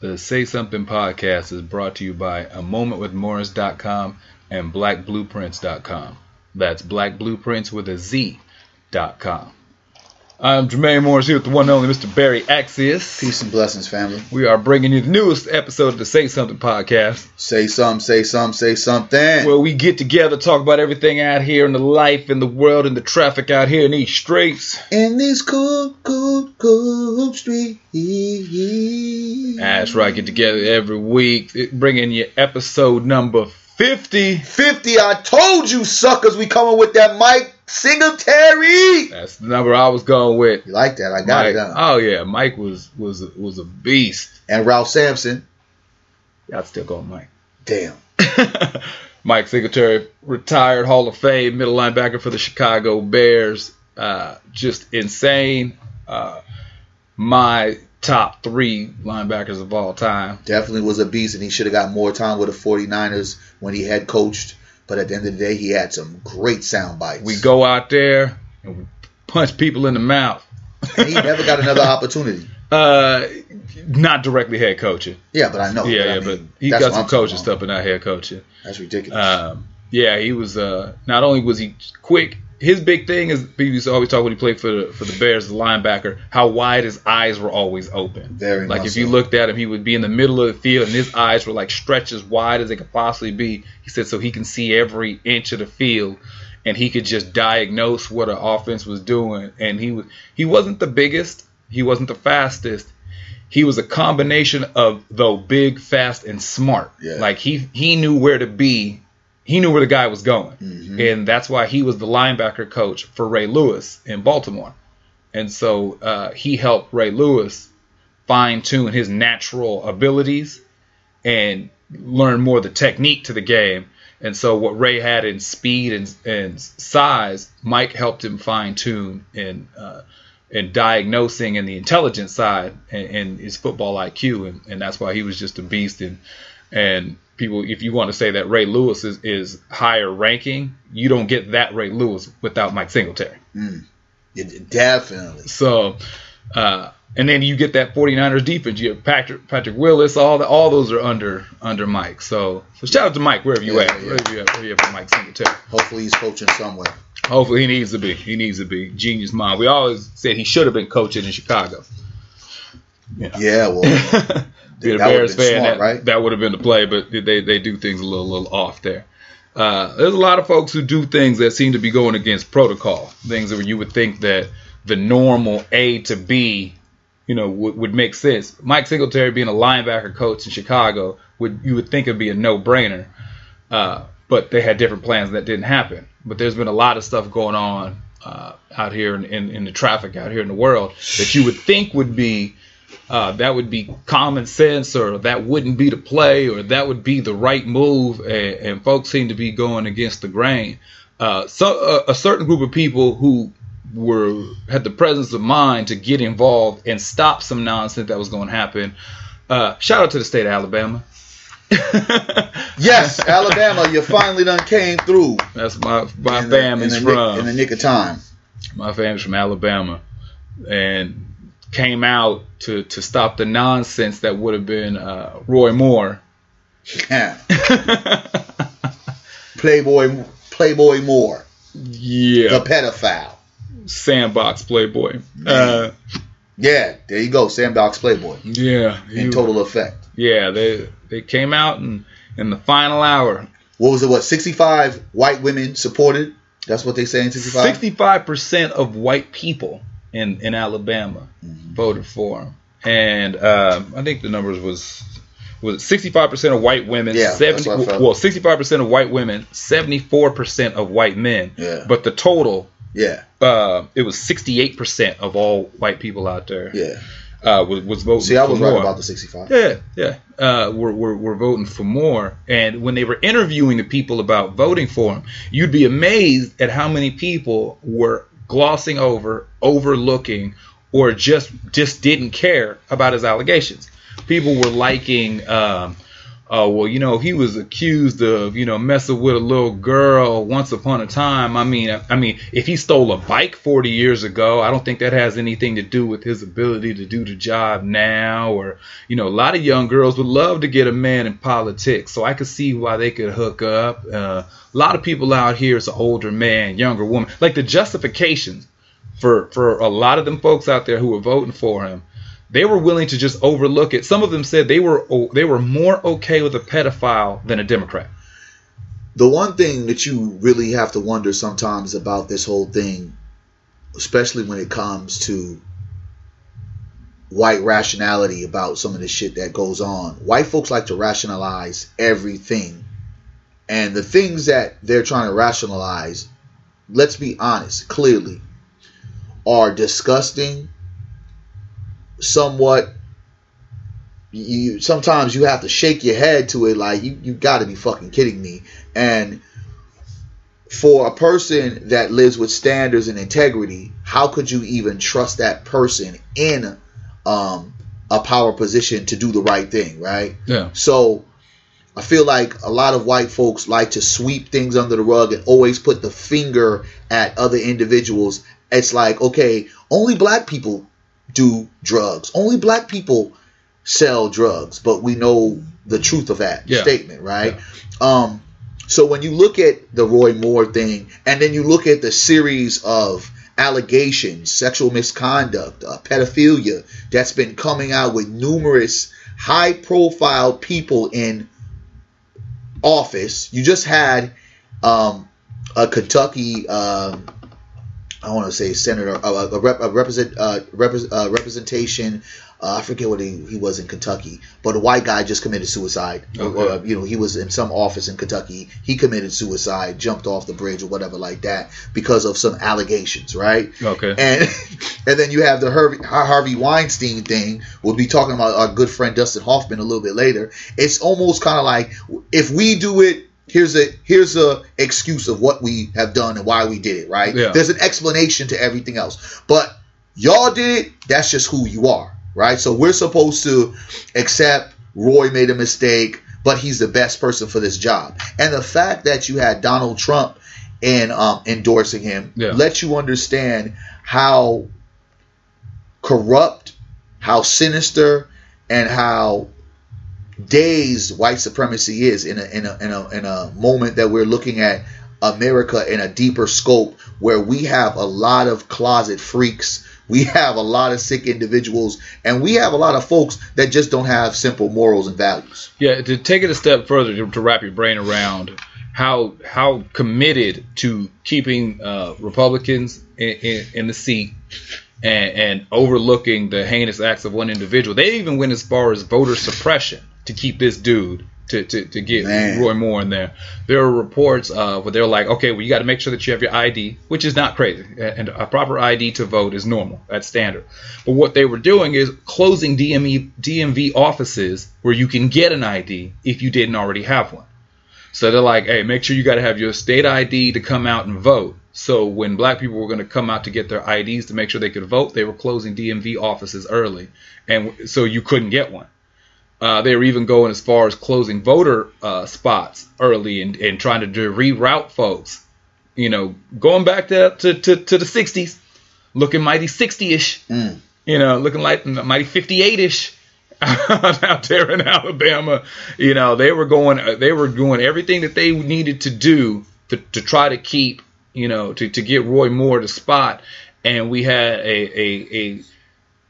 The Say Something podcast is brought to you by a momentwithmorris.com and blackblueprints.com. That's blackblueprints with a Z.com. I'm Jermaine Morris here with the one and only Mr. Barry Axius. Peace and blessings, family. We are bringing you the newest episode of the Say Something podcast. Say something, say something, say something. Where we get together, talk about everything out here in the life, in the world, in the traffic out here in these streets. In these cool, cool, cool streets. That's right, get together every week, bringing you episode number 50. 50, I told you suckers we coming with that Mike Singletary. That's the number I was going with. You like that? I got Mike, it. Oh yeah, Mike was was was a beast. And Ralph Sampson. Y'all still going Mike. Damn. Mike Singletary, retired Hall of Fame middle linebacker for the Chicago Bears. Uh, just insane. Uh, my top three linebackers of all time. Definitely was a beast, and he should have got more time with the 49ers when he had coached. But at the end of the day, he had some great sound bites. We go out there and we punch people in the mouth. and he never got another opportunity. Uh, not directly head coaching. Yeah, but I know. Yeah, but I yeah, mean, but he got some coaching stuff, but not head coaching. That's ridiculous. Um, yeah, he was. Uh, not only was he quick, his big thing is people used to always talk when he played for the for the Bears, the linebacker, how wide his eyes were always open. Very nice. like if you looked at him, he would be in the middle of the field, and his eyes were like stretched as wide as they could possibly be. He said so he can see every inch of the field, and he could just diagnose what an offense was doing. And he was he wasn't the biggest, he wasn't the fastest. He was a combination of though big, fast, and smart. Yeah. Like he he knew where to be he knew where the guy was going. Mm-hmm. And that's why he was the linebacker coach for Ray Lewis in Baltimore. And so uh, he helped Ray Lewis fine tune his natural abilities and learn more the technique to the game. And so what Ray had in speed and, and size, Mike helped him fine tune in uh, in diagnosing and the intelligence side and, and his football IQ, and, and that's why he was just a beast. And and people, if you want to say that Ray Lewis is, is higher ranking, you don't get that Ray Lewis without Mike Singletary. It- definitely. So, uh, and then you get that 49ers defense. You have Patrick Patrick Willis. All the, all those are under under Mike. So, so shout out to Mike wherever you Yeah, at. yeah. Wherever you at, wherever you at Mike Singletary. Hopefully he's coaching somewhere. Hopefully he needs to be. He needs to be genius mind. We always said he should have been coaching in Chicago. Yeah, well, Be a That Bears fan, smart, that, right? that would have been the play, but they, they do things a little little off there. Uh, there's a lot of folks who do things that seem to be going against protocol. Things that you would think that the normal A to B, you know, would, would make sense. Mike Singletary being a linebacker coach in Chicago would you would think it'd be a no brainer, uh, but they had different plans that didn't happen. But there's been a lot of stuff going on uh, out here in, in, in the traffic out here in the world that you would think would be uh, that would be common sense or that wouldn't be the play or that would be the right move and, and folks seem to be going against the grain uh, so a, a certain group of people who were had the presence of mind to get involved and stop some nonsense that was going to happen uh, shout out to the state of alabama yes, Alabama, you finally done came through. that's my my family's in the, nick- from in the nick of time. my family's from Alabama, and came out to to stop the nonsense that would have been uh, Roy Moore. Yeah. Playboy, Playboy Moore, yeah, the pedophile. sandbox playboy. Uh, Yeah, there you go, Sandbox Playboy. yeah, In total effect. yeah. They they came out and in the final hour, What was it? What sixty-five white women supported? That's what they say in sixty-five. sixty five percent of white people in in Alabama Mm-hmm. voted for him, and um, I think the numbers was. Was sixty five percent of white women, Yeah, seventy what I felt. well, sixty five percent of white women, seventy four percent of white men. Yeah. But the total Yeah, uh, it was 68% of all white people out there yeah. uh, was, was voting See, I was more. right about the sixty-five. Yeah, yeah. Uh, we're, we're, we're voting for Moore. And when they were interviewing the people about voting for him, you'd be amazed at how many people were glossing over, overlooking, or just just didn't care about his allegations. People were liking um, oh well, you know, he was accused of, you know, messing with a little girl once upon a time. I mean, I mean, if he stole a bike 40 years ago, I don't think that has anything to do with his ability to do the job now. Or, you know, a lot of young girls would love to get a man in politics, so I could see why they could hook up. Uh, a lot of people out here is an older man, younger woman, like the justifications for for a lot of them folks out there who are voting for him they were willing to just overlook it. Some of them said they were they were more okay with a pedophile than a Democrat. The one thing that you really have to wonder sometimes about this whole thing, especially when it comes to white rationality about some of the shit that goes on. White folks like to rationalize everything. And the things that they're trying to rationalize, let's be honest, clearly, are disgusting somewhat you sometimes you have to shake your head to it like you, you got to be fucking kidding me. And for a person that lives with standards and integrity how could you even trust that person in um, a power position to do the right thing right? Yeah. So i feel like a lot of white folks like to sweep things under the rug and always put the finger at other individuals. It's like okay only black people do drugs. Only black people sell drugs, but we know the truth of that yeah. statement, right? Yeah. Um, so when you look at the Roy Moore thing, and then you look at the series of allegations, sexual misconduct, uh, pedophilia that's been coming out with numerous high-profile people in office. You just had um, a Kentucky um, I want to say senator, uh, a, rep, a represent, uh, uh, representation. Uh, I forget what he, he was in Kentucky, but a white guy just committed suicide. Okay. Or, you know, he was in some office in Kentucky. He committed suicide, jumped off the bridge or whatever like that because of some allegations, right? Okay. And and then you have the Harvey, Harvey Weinstein thing. We'll be talking about our good friend Dustin Hoffman a little bit later. It's almost kind of like if we do it here's a here's a excuse of what we have done and why we did it right yeah. there's an explanation to everything else but y'all did it that's just who you are right so we're supposed to accept roy made a mistake but he's the best person for this job and the fact that you had donald trump in um, endorsing him yeah. lets you understand how corrupt how sinister and how days white supremacy is in a, in a in a in a moment that we're looking at America in a deeper scope where we have a lot of closet freaks. We have a lot of sick individuals and we have a lot of folks that just don't have simple morals and values. Yeah to take it a step further to, to wrap your brain around how how committed to keeping uh, Republicans in, in, in the seat and, and overlooking the heinous acts of one individual. They even went as far as voter suppression to keep this dude to, to, to get Man. Roy Moore in there. There are reports uh, where they're like, okay, well, you got to make sure that you have your ID, which is not crazy. And a proper ID to vote is normal. That's standard. But what they were doing is closing DME, DMV offices where you can get an ID if you didn't already have one. So they're like, hey, make sure you got to have your state ID to come out and vote. So when black people were going to come out to get their IDs to make sure they could vote, they were closing DMV offices early. And so you couldn't get one. Uh, they were even going as far as closing voter uh, spots early and, and trying to do, reroute folks. You know, going back to, to, to, to the 60s, looking mighty 60 ish. Mm. You know, looking like mighty 58 ish out there in Alabama. You know, they were going, they were doing everything that they needed to do to, to try to keep, you know, to, to get Roy Moore the spot. And we had a, a, a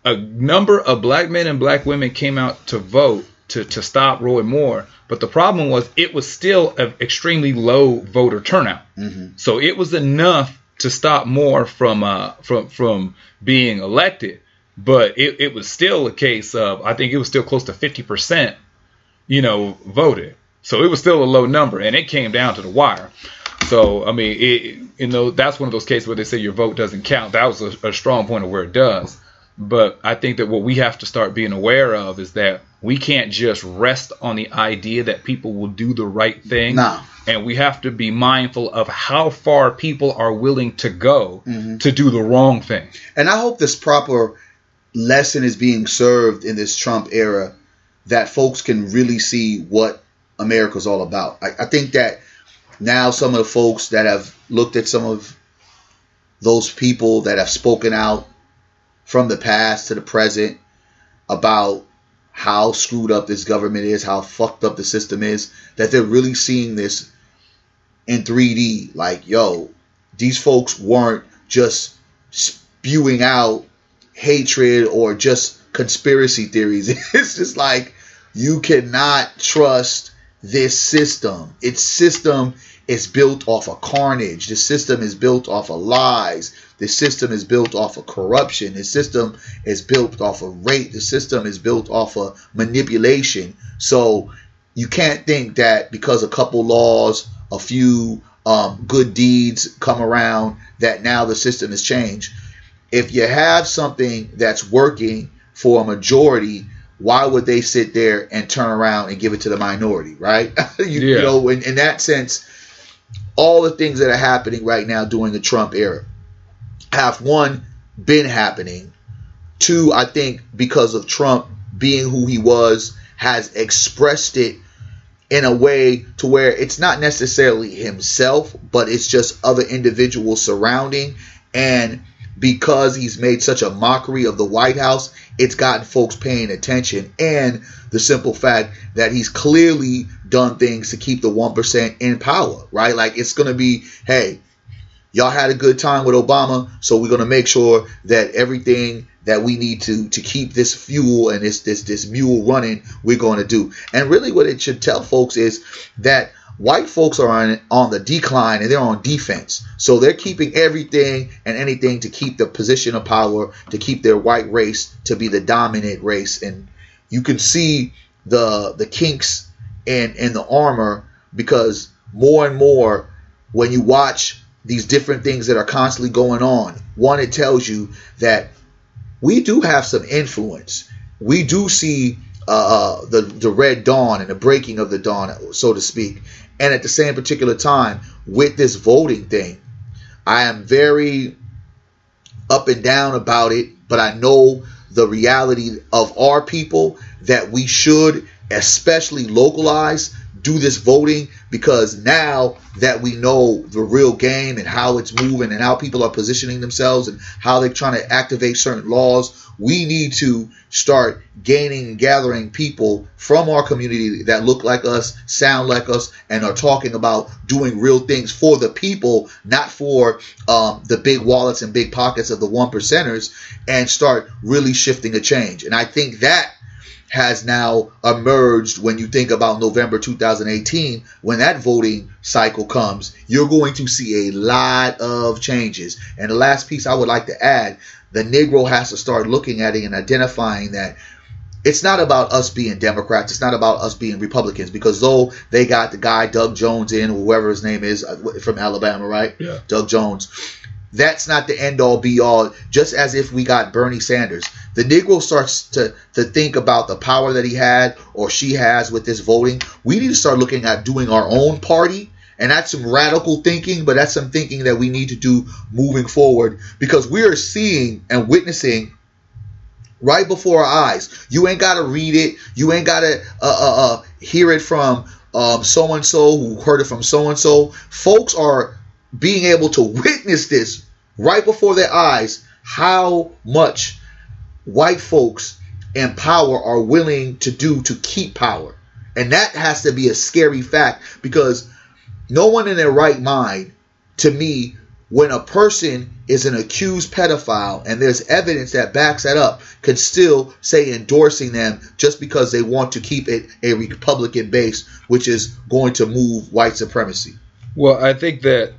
a number of black men and black women came out to vote to, to stop Roy Moore. But the problem was it was still an extremely low voter turnout. Mm-hmm. So it was enough to stop Moore from uh, from from being elected. But it, it was still a case of I think it was still close to 50%, you know, voted. So it was still a low number, and it came down to the wire. So I mean, it, you know, that's one of those cases where they say your vote doesn't count. That was a, a strong point of where it does. But I think that what we have to start being aware of is that we can't just rest on the idea that people will do the right thing. No. And we have to be mindful of how far people are willing to go mm-hmm. to do the wrong thing. And I hope this proper lesson is being served in this Trump era that folks can really see what America's all about. I, I think that now some of the folks that have looked at some of those people that have spoken out from the past to the present about how screwed up this government is, how fucked up the system is, that they're really seeing this in 3D. Like, yo, these folks weren't just spewing out hatred or just conspiracy theories. It's just like you cannot trust this system. Its system is built off of carnage. The system is built off of lies. The system is built off of corruption. The system is built off of rape. The system is built off of manipulation. So you can't think that because a couple laws, a few um, good deeds come around, that now the system has changed. If you have something that's working for a majority, why would they sit there and turn around and give it to the minority, right? you, yeah. you, know, in, in that sense, all the things that are happening right now during the Trump era have one been happening. Two, I think because of Trump being who he was, has expressed it in a way to where it's not necessarily himself, but it's just other individuals surrounding. And because he's made such a mockery of the White House, it's gotten folks paying attention. And the simple fact that he's clearly done things to keep the 1% in power, right? Like it's going to be, hey, y'all had a good time with Obama, so we're to make sure that everything that we need to to keep this fuel and this this this mule running, we're going to do. And really what it should tell folks is that white folks are on on the decline and they're on defense. So they're keeping everything and anything to keep the position of power, to keep their white race to be the dominant race. And you can see the the kinks in in the armor because more and more when you watch these different things that are constantly going on, one it tells you that we do have some influence. We do see uh, uh the the red dawn and the breaking of the dawn, so to speak. And at the same particular time, with this voting thing, I am very up and down about it, but I know the reality of our people that we should, especially localize, do this voting because now that we know the real game and how it's moving and how people are positioning themselves and how they're trying to activate certain laws, we need to start gaining and gathering people from our community that look like us, sound like us, and are talking about doing real things for the people, not for um, the big wallets and big pockets of the one percenters, and start really shifting a change. And I think that has now emerged when you think about November 2018 when that voting cycle comes you're going to see a lot of changes and the last piece I would like to add the negro has to start looking at it and identifying that it's not about us being Democrats. It's not about us being Republicans because though they got the guy Doug Jones in, whoever his name is uh, from Alabama, right? Yeah. Doug Jones. That's not the end all be all. Just as if we got Bernie Sanders the Negro starts to, to think about the power that he had or she has with this voting, we need to start looking at doing our own party. And that's some radical thinking, but that's some thinking that we need to do moving forward because we are seeing and witnessing right before our eyes. You ain't got to read it. You ain't got to uh, uh, uh, hear it from so and so who heard it from so and so. Folks are being able to witness this right before their eyes how much white folks in power are willing to do to keep power. And that has to be a scary fact because no one in their right mind, to me, when a person is an accused pedophile and there's evidence that backs that up, can still say endorsing them just because they want to keep it a Republican base, which is going to move white supremacy. Well, I think that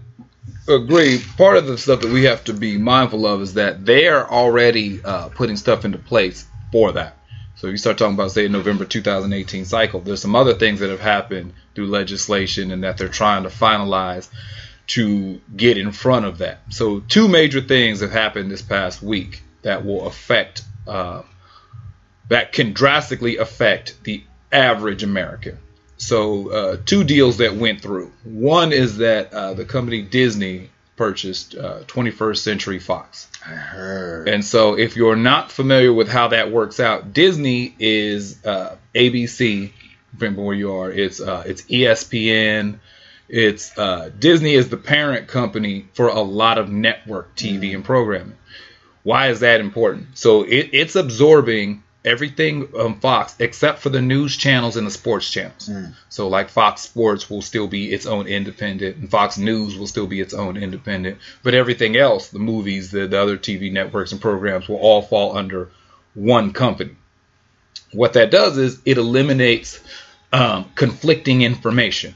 agree. Part of the stuff that we have to be mindful of is that they are already uh, putting stuff into place for that. So you start talking about, say, November 2018 cycle. There's some other things that have happened through legislation and that they're trying to finalize to get in front of that. So two major things have happened this past week that will affect, uh, that can drastically affect the average American. So uh, two deals that went through. One is that uh, the company Disney purchased uh, 21st Century Fox. I heard. And so if you're not familiar with how that works out, Disney is uh, ABC, on where you are. It's uh, it's ESPN. It's uh, Disney is the parent company for a lot of network TV and programming. Why is that important? So it, it's absorbing everything on Fox except for the news channels and the sports channels. So like Fox Sports will still be its own independent, and Fox News will still be its own independent. But everything else, the movies, the, the other TV networks and programs will all fall under one company. What that does is it eliminates um, conflicting information.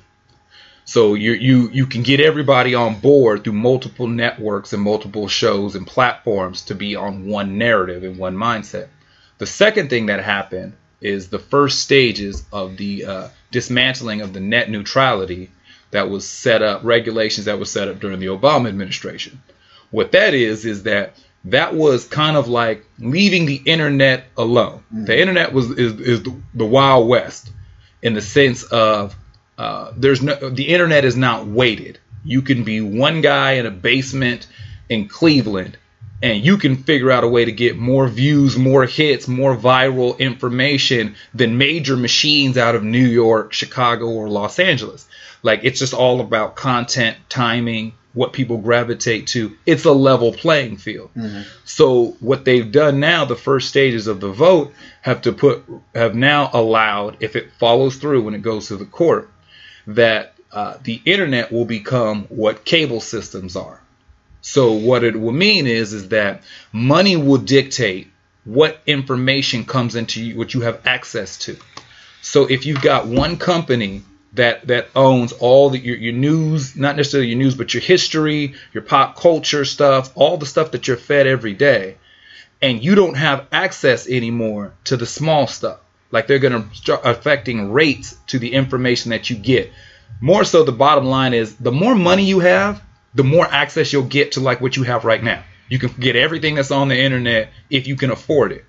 So you you you can get everybody on board through multiple networks and multiple shows and platforms to be on one narrative and one mindset. The second thing that happened is the first stages of the uh, dismantling of the net neutrality that was set up, regulations that was set up during the Obama administration. What that is is that that was kind of like leaving the internet alone. The internet was is, is the, the wild west in the sense of uh, there's no the internet is not weighted. You can be one guy in a basement in Cleveland and you can figure out a way to get more views, more hits, more viral information than major machines out of New York, Chicago, or Los Angeles. Like it's just all about content, timing, what people gravitate to. It's a level playing field. So what they've done now, the first stages of the vote have to put have now allowed, if it follows through when it goes to the court, that uh, the internet will become what cable systems are. So what it will mean is is that money will dictate what information comes into you, what you have access to. So if you've got one company that that owns all the your, your news, not necessarily your news, but your history, your pop culture stuff, all the stuff that you're fed every day, and you don't have access anymore to the small stuff, like they're going to start affecting rates to the information that you get. More so, the bottom line is the more money you have, the more access you'll get to like what you have right now. You can get everything that's on the internet if you can afford it.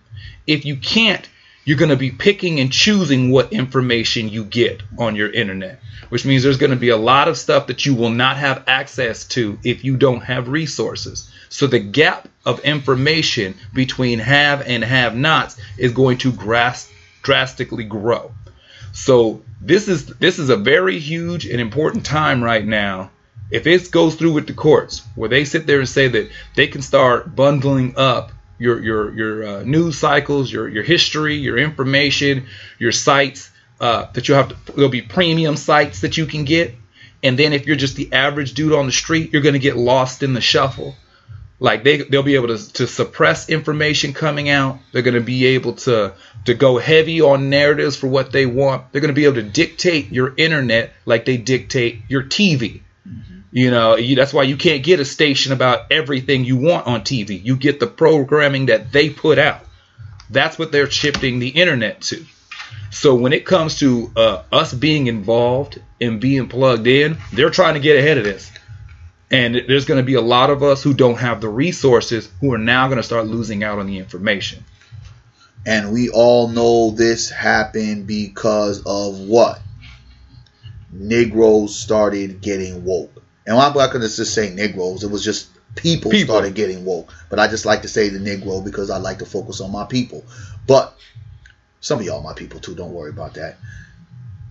If you can't, you're going to be picking and choosing what information you get on your internet, which means there's going to be a lot of stuff that you will not have access to if you don't have resources. So the gap of information between have and have nots is going to gras- drastically grow. So this is this is a very huge and important time right now. If it goes through with the courts, where they sit there and say that they can start bundling up your your your uh, news cycles, your your history, your information, your sites uh, that you have. To, there'll be premium sites that you can get, and then if you're just the average dude on the street, you're gonna get lost in the shuffle. Like they they'll be able to, to suppress information coming out. They're going to be able to to go heavy on narratives for what they want. They're going to be able to dictate your internet like they dictate your TV. You know, you, that's why you can't get a station about everything you want on TV. You get the programming that they put out. That's what they're shifting the internet to. So when it comes to uh, us being involved and being plugged in, they're trying to get ahead of this. And there's going to be a lot of us who don't have the resources who are now going to start losing out on the information. And we all know this happened because of what? Negroes started getting woke. And I'm not going to just say Negroes. It was just people, People. started getting woke. But I just like to say the Negro because I like to focus on my people. But some of y'all my people too. Don't worry about that.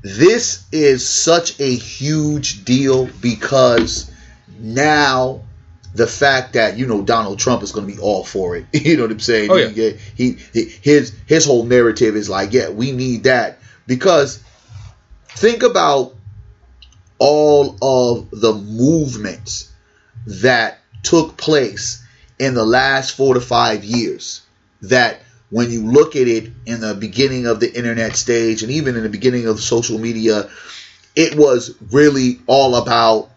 This is such a huge deal because now the fact that you know Donald Trump is going to be all for it. You know what I'm saying? Oh, yeah. He, he, he his his whole narrative is like, yeah, we need that because think about all of the movements that took place in the last four to five years. That when you look at it in the beginning of the internet stage and even in the beginning of social media it was really all about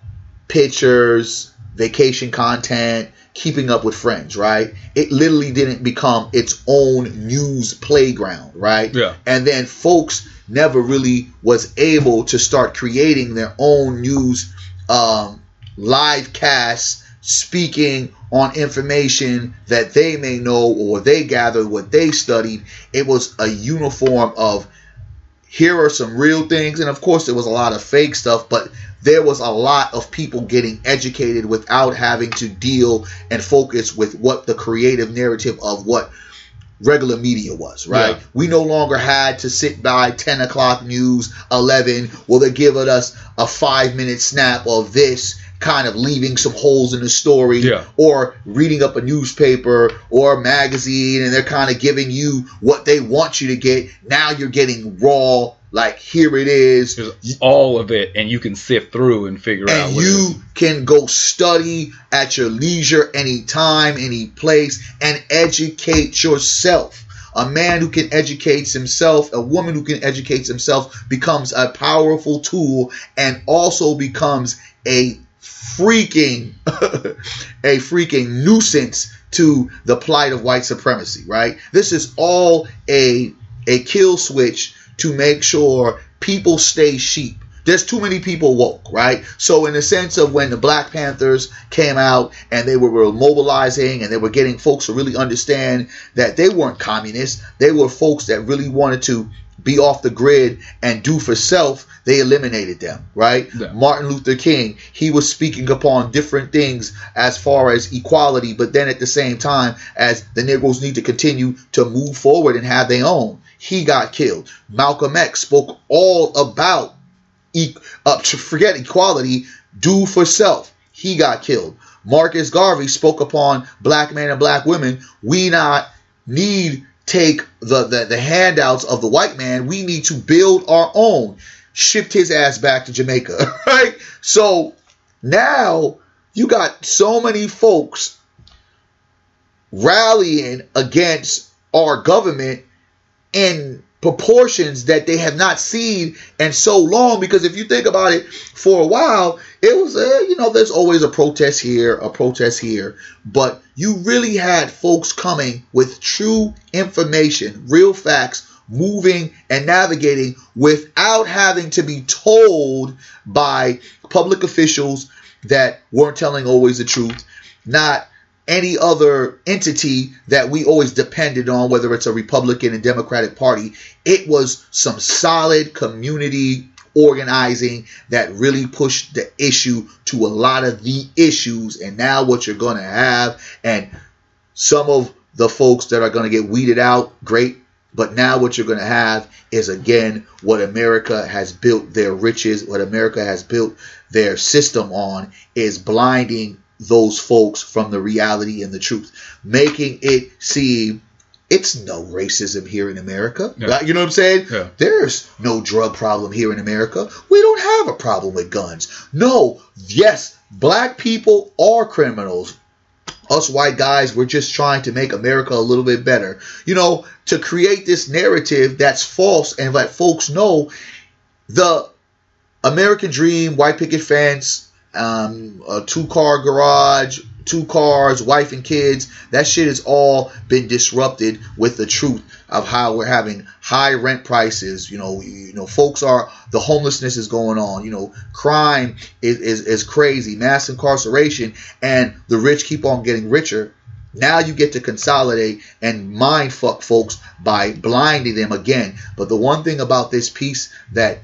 pictures vacation content keeping up with friends right? It literally didn't become its own news playground right? Yeah. and then folks never really was able to start creating their own news um, live casts speaking on information that they may know or they gathered what they studied. It was a uniform of here are some real things. And of course there was a lot of fake stuff but there was a lot of people getting educated without having to deal and focus with what the creative narrative of what regular media was, right? Yeah. We no longer had to sit by 10 o'clock news, 11. Well, they're giving us a five minute snap of this, kind of leaving some holes in the story, Yeah. or reading up a newspaper or a magazine, and they're kind of giving you what they want you to get. Now you're getting raw, like, here it is. There's all of it, and you can sift through and figure out. And is. you can go study at your leisure, anytime, any place, and educate yourself. A man who can educate himself, a woman who can educate himself, becomes a powerful tool and also becomes a freaking, a freaking nuisance to the plight of white supremacy, right? This is all a, a kill switch to make sure people stay sheep. There's too many people woke, right? So, in the sense of when the Black Panthers came out and they were, were mobilizing and they were getting folks to really understand that they weren't communists, they were folks that really wanted to be off the grid and do for self, they eliminated them, right? Yeah. Martin Luther King, he was speaking upon different things as far as equality, but then at the same time, as the Negroes need to continue to move forward and have their own, he got killed. Malcolm X spoke all about e- uh, to forget equality, do for self. He got killed. Marcus Garvey spoke upon black men and black women. We not need take the, the, the handouts of the white man. We need to build our own. Shipped his ass back to Jamaica, right? So now you got so many folks rallying against our government in proportions that they have not seen in so long because if you think about it for a while it was uh, you know there's always a protest here a protest here but you really had folks coming with true information real facts moving and navigating without having to be told by public officials that weren't telling always the truth not any other entity that we always depended on, whether it's a Republican and Democratic Party. It was some solid community organizing that really pushed the issue to a lot of the issues. And now what you're going to have, and some of the folks that are going to get weeded out, great. But now what you're going to have is again what America has built their riches, what America has built their system on is blinding those folks from the reality and the truth, making it seem it's no racism here in America. Yeah. Right? You know what I'm saying? Yeah. There's no drug problem here in America. We don't have a problem with guns. No, yes, black people are criminals. Us white guys, we're just trying to make America a little bit better. You know, to create this narrative that's false and let folks know the American dream, white picket fence, um, a two car garage, two cars, wife and kids. That shit has all been disrupted with the truth of how we're having high rent prices. You know, you know, folks are the homelessness is going on. You know, crime is is, is crazy, mass incarceration, and the rich keep on getting richer. Now you get to consolidate and mind fuck folks by blinding them again. But the one thing about this piece that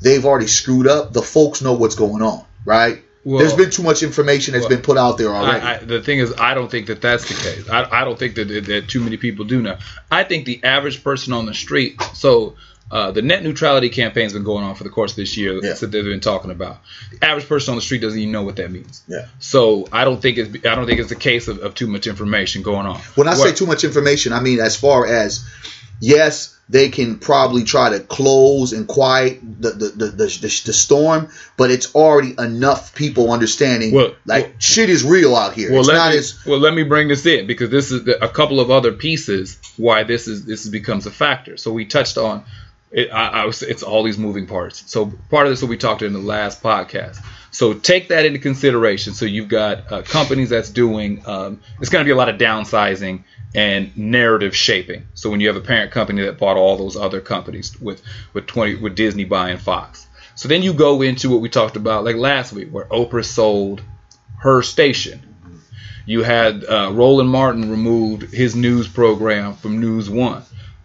they've already screwed up, the folks know what's going on, right? Well- There's been too much information that's Well, been put out there already. I, I, the thing is, I don't think that that's the case. I, I don't think that, that, that too many people do know. I think the average person on the street. So uh, the net neutrality campaign's been going on for the course of this year Yeah. that they've been talking about. The average person on the street doesn't even know what that means. yeah. So I don't think it's I don't think it's a case of, of too much information going on. When I say too much information, I mean as far as yes, they can probably try to close and quiet the the, the, the, the, the storm, but it's already enough people understanding Well- like well- shit is real out here. Well, it's let not me, as well, let me bring this in because this is the, a couple of other pieces why this is this becomes a factor. So we touched on it. I, I was, it's all these moving parts. So part of this what we talked in the last podcast. So take that into consideration. So you've got uh, companies that's doing. Um, it's going to be a lot of downsizing and narrative shaping. So when you have a parent company that bought all those other companies with with 20 with Disney buying Fox. So then you go into what we talked about like last week where Oprah sold her station. You had uh, Roland Martin removed his news program from News One.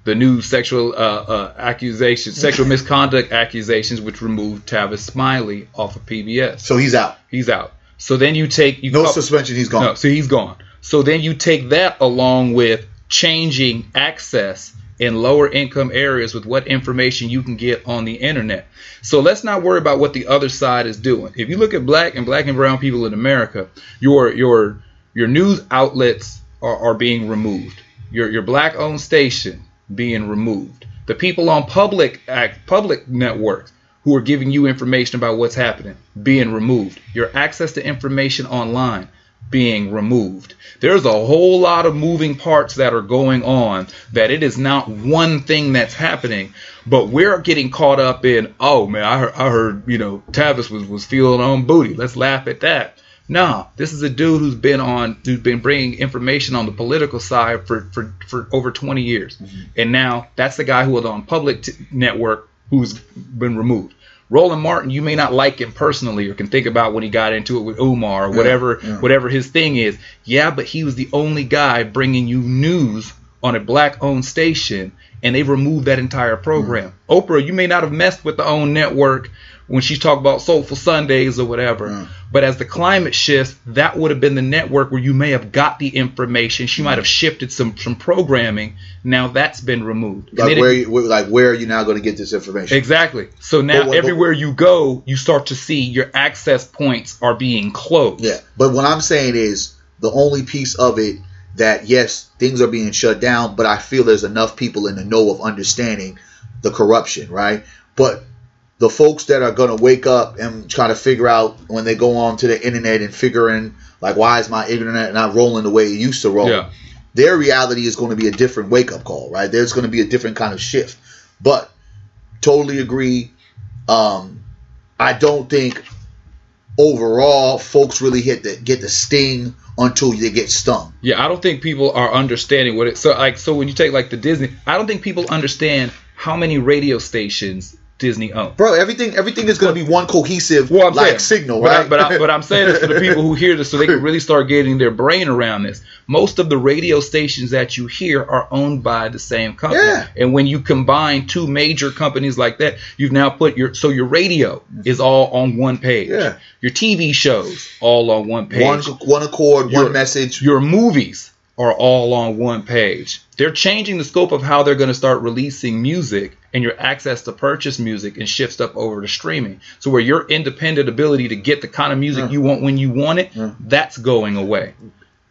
The new sexual uh, uh, accusations, sexual misconduct accusations, which removed Tavis Smiley off of PBS. so he's out. He's out. So then you take you No cou- suspension, he's gone. no, so he's gone. So then you take that along with changing access in lower income areas with what information you can get on the internet. So let's not worry about what the other side is doing. If you look at black and black and brown people in America, your your your news outlets are, are being removed. Your your black owned station being removed. The people on public act public networks who are giving you information about what's happening being removed. Your access to information online being removed. There's a whole lot of moving parts that are going on that it is not one thing that's happening, but we're getting caught up in, oh man, I heard, I heard you know, Tavis was, was feeling on booty. Let's laugh at that. Nah, this is a dude who's been on, who's been bringing information on the political side for, for, for over 20 years. Mm-hmm. And now that's the guy who was on public t- network who's been removed. Roland Martin, you may not like him personally or can think about when he got into it with Umar or whatever yeah, yeah. whatever his thing is. Yeah, but he was the only guy bringing you news on a black owned station and they removed that entire program. Mm. Oprah, you may not have messed with the OWN network when she talked about Soulful Sundays or whatever. Mm. But as the climate shifts, that would have been the network where you may have got the information. She mm. might have shifted some some programming. Now that's been removed. Like where, you, like where are you now going to get this information? Exactly. So now but, everywhere but, you go, you start to see your access points are being closed. Yeah. But what I'm saying is the only piece of it that yes, things are being shut down, but I feel there's enough people in the know of understanding the corruption, right? But the folks that are going to wake up and try to figure out when they go on to the internet and figuring like why is my internet not rolling the way it used to roll yeah. their reality is going to be a different wake up call right there's going to be a different kind of shift but totally agree um, i don't think overall folks really hit the get the sting until they get stung. Yeah i don't think people are understanding what it so like so when you take like the disney i don't think people understand how many radio stations Disney owns. Bro, everything everything is going to be one cohesive well, like saying, signal, but right? I, but, I, but I'm saying this for the people who hear this so they can really start getting their brain around this. Most of the radio stations that you hear are owned by the same company. Yeah. And when you combine two major companies like that, you've now put your so your radio is all on one page. Yeah. Your TV shows all on one page. One, one accord, your, one message. Your movies are all on one page. They're changing the scope of how they're going to start releasing music and your access to purchase music and shifts up over to streaming. So where your independent ability to get the kind of music yeah. you want when you want it, yeah. that's going away.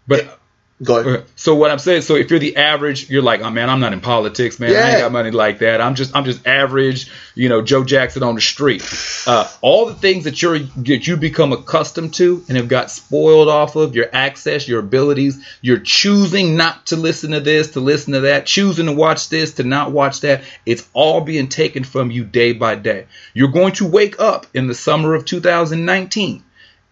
But Go ahead. So what I'm saying, so if you're the average, you're like, oh man, I'm not in politics, man. Yeah. I ain't got money like that. I'm just, I'm just average, you know, Joe Jackson on the street. Uh, all the things that you're, that you become accustomed to and have got spoiled off of your access, your abilities. You're choosing not to listen to this, to listen to that, choosing to watch this, to not watch that. It's all being taken from you day by day. You're going to wake up in the summer of 2019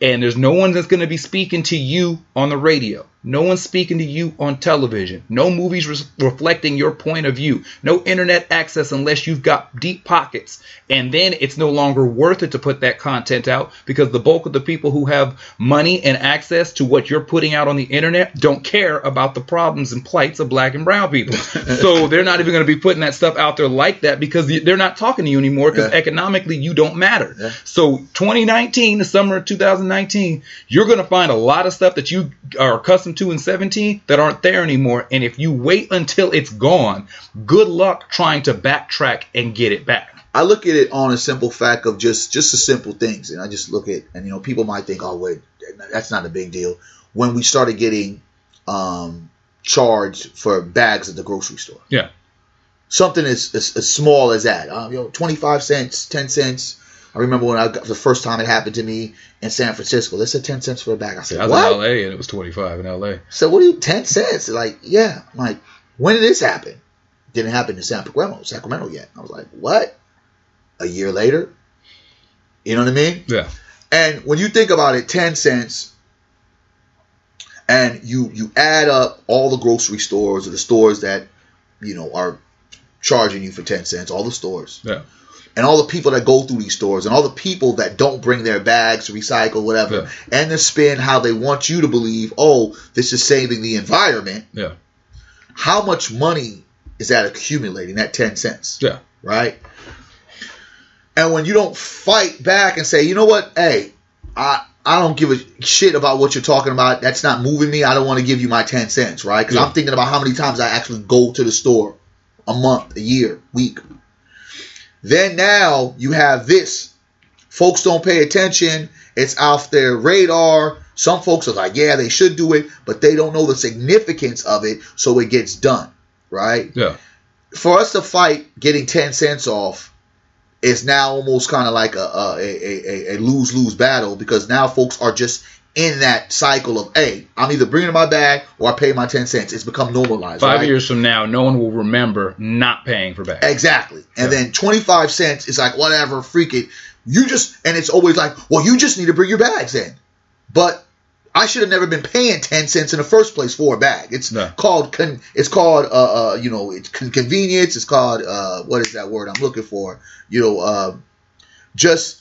and there's no one that's going to be speaking to you on the radio. No one's speaking to you on television. No movies re- reflecting your point of view. No internet access unless you've got deep pockets. And then it's no longer worth it to put that content out because the bulk of the people who have money and access to what you're putting out on the internet don't care about the problems and plights of black and brown people. so they're not even going to be putting that stuff out there like that because they're not talking to you anymore because yeah. economically you don't matter. Yeah. So 2019, the summer of 2019, you're going to find a lot of stuff that you are accustomed two and 17 that aren't there anymore. And if you wait until it's gone, good luck trying to backtrack and get it back. I look at it on a simple fact of just just the simple things, and I just look at and you know people might think, oh wait, that's not a big deal. When we started getting um, charged for bags at the grocery store, yeah, something as, as, as small as that, um, you know, twenty five cents, ten cents, I remember when I got the first time it happened to me in San Francisco. They said ten cents for a bag. I said, I was what? in LA and it was twenty five in LA. So what are you ten cents? Like, yeah. I'm like, when did this happen? Didn't happen in San Sacramento, Sacramento yet. I was like, what? A year later? You know what I mean? Yeah. And when you think about it, ten cents, and you you add up all the grocery stores or the stores that you know are charging you for ten cents, all the stores. Yeah and all the people that go through these stores and all the people that don't bring their bags to recycle whatever yeah. and the spin how they want you to believe oh this is saving the environment yeah how much money is that accumulating that 10 cents yeah right and when you don't fight back and say you know what hey I I don't give a shit about what you're talking about. That's not moving me. I don't want to give you my 10 cents, right? Because Yeah. I'm thinking about how many times I actually go to the store a month, a year, week. Then now you have this. Folks don't pay attention. It's off their radar. Some folks are like, yeah, they should do it, but they don't know the significance of it, so it gets done, right? Yeah. For us to fight getting 10 cents off is now almost kind of like a, a, a, a lose lose battle because now folks are just in that cycle of, hey, I'm either bringing my bag or I pay my 10 cents. It's become normalized. Five right? years from now, no one will remember not paying for bags. Exactly. And Yeah. then 25 cents is like, whatever, freak it. You just, and it's always like, well, you just need to bring your bags in. But I should have never been paying 10 cents in the first place for a bag. It's No. called, con, it's called, uh, uh, you know, it's con- convenience. It's called, uh, what is that word I'm looking for? You know, uh, just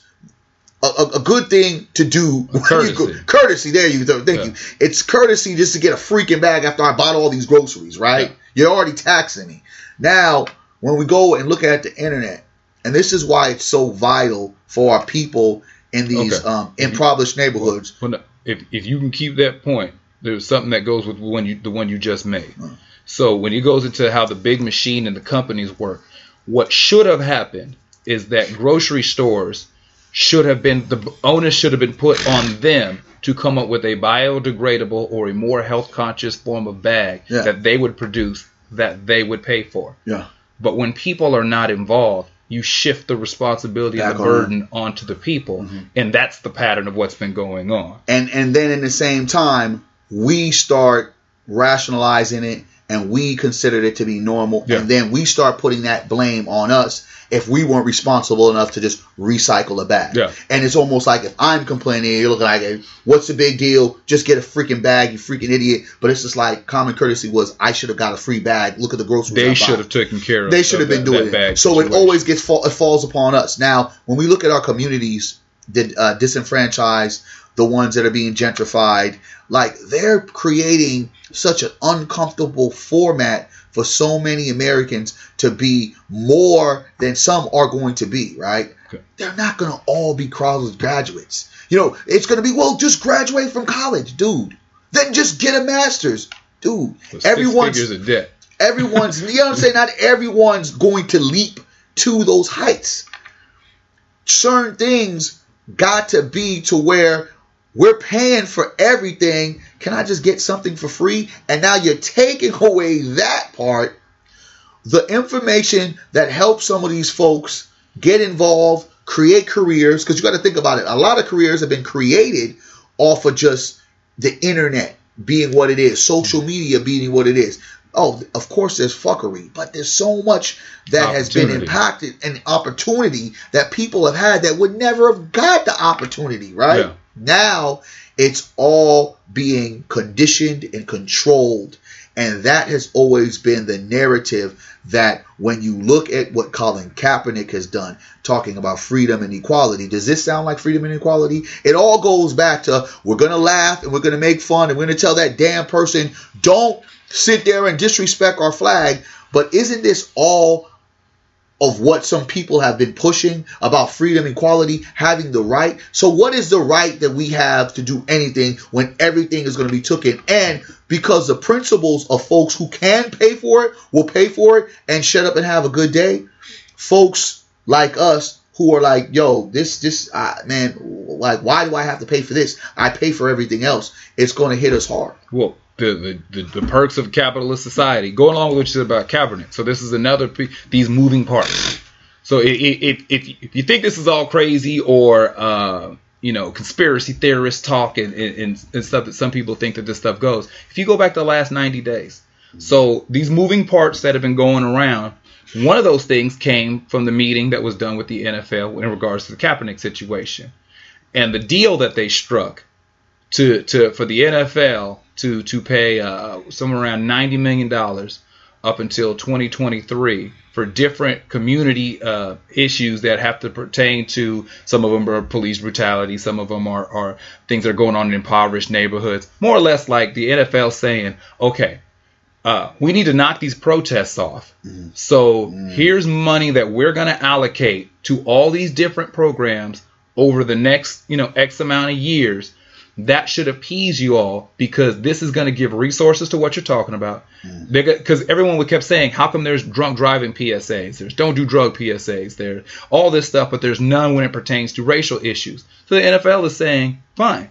a, a, good thing to do. you courtesy. go- courtesy. There you go. Thank Yeah. you. It's courtesy just to get a freaking bag after I bought all these groceries, right? Yeah. You're already taxing me. Now, when we go and look at the internet, and this is why it's so vital for our people in these Okay. um, impoverished neighborhoods. Well, no, if if you can keep that point, there's something that goes with one you the one you just made. Hmm. So when it goes into how the big machine and the companies work, what should have happened is that grocery stores should have been the onus should have been put on them to come up with a biodegradable or a more health conscious form of bag Yeah. that they would produce that they would pay for. Yeah. But when people are not involved, you shift the responsibility Back and the on them. burden onto the people, mm-hmm. and that's the pattern of what's been going on. And and then in the same time, we start rationalizing it and we considered it to be normal. Yeah. And then we start putting that blame on us if we weren't responsible enough to just recycle a bag. Yeah. And it's almost like if I'm complaining, you're looking like, "Hey, what's the big deal? Just get a freaking bag, you freaking idiot. But it's just like common courtesy was, I should have got a free bag. Look at the groceries. They should have taken care of. They should have been that- doing that bag it. So it always gets fall, it falls upon us. Now, when we look at our communities, the uh, disenfranchised, the ones that are being gentrified, like they're creating such an uncomfortable format for so many Americans to be more than some are going to be, right? Okay. They're not going to all be college graduates. You know, it's going to be, well, just graduate from college, dude. Then just get a master's. Dude, everyone's figures of debt. everyone's you know what I'm saying? Not everyone's going to leap to those heights. Certain things got to be to where we're paying for everything. Can I just get something for free? And now you're taking away that part. The information that helps some of these folks get involved, create careers, because you got to think about it. A lot of careers have been created off of just the internet being what it is, social media being what it is. Oh, of course, there's fuckery, but there's so much that has been impacted and opportunity that people have had that would never have got the opportunity, right? Yeah. Now it's all being conditioned and controlled. And that has always been the narrative that when you look at what Colin Kaepernick has done, talking about freedom and equality, does this sound like freedom and equality? It all goes back to we're going to laugh and we're going to make fun and we're going to tell that damn person, don't sit there and disrespect our flag. But isn't this all of what some people have been pushing about freedom, equality, having the right. So, what is the right that we have to do anything when everything is going to be taken? And because the principles of folks who can pay for it will pay for it and shut up and have a good day, folks like us who are like, yo, this, this, uh, man, like, why do I have to pay for this? I pay for everything else. It's going to hit us hard. Well, the, the, the, the perks of capitalist society. Go along with what you said about Kaepernick. So this is another pe- these moving parts. So if if you think this is all crazy or uh, you know conspiracy theorist talk and, and, and stuff that some people think that this stuff goes, if you go back to the last 90 days, so these moving parts that have been going around, one of those things came from the meeting that was done with the NFL in regards to the Kaepernick situation, and the deal that they struck to to for the NFL to to pay uh, somewhere around ninety million dollars up until 2023 for different community uh, issues that have to pertain to some of them are police brutality, some of them are, are things that are going on in impoverished neighborhoods. More or less like the NFL saying, okay, uh, we need to knock these protests off. So here's money that we're going to allocate to all these different programs over the next, you know, X amount of years, that should appease you all because this is going to give resources to what you're talking about. Mm. Because everyone kept saying, how come there's drunk driving PSAs? There's don't do drug PSAs. There's all this stuff, but there's none when it pertains to racial issues. So the NFL is saying, fine,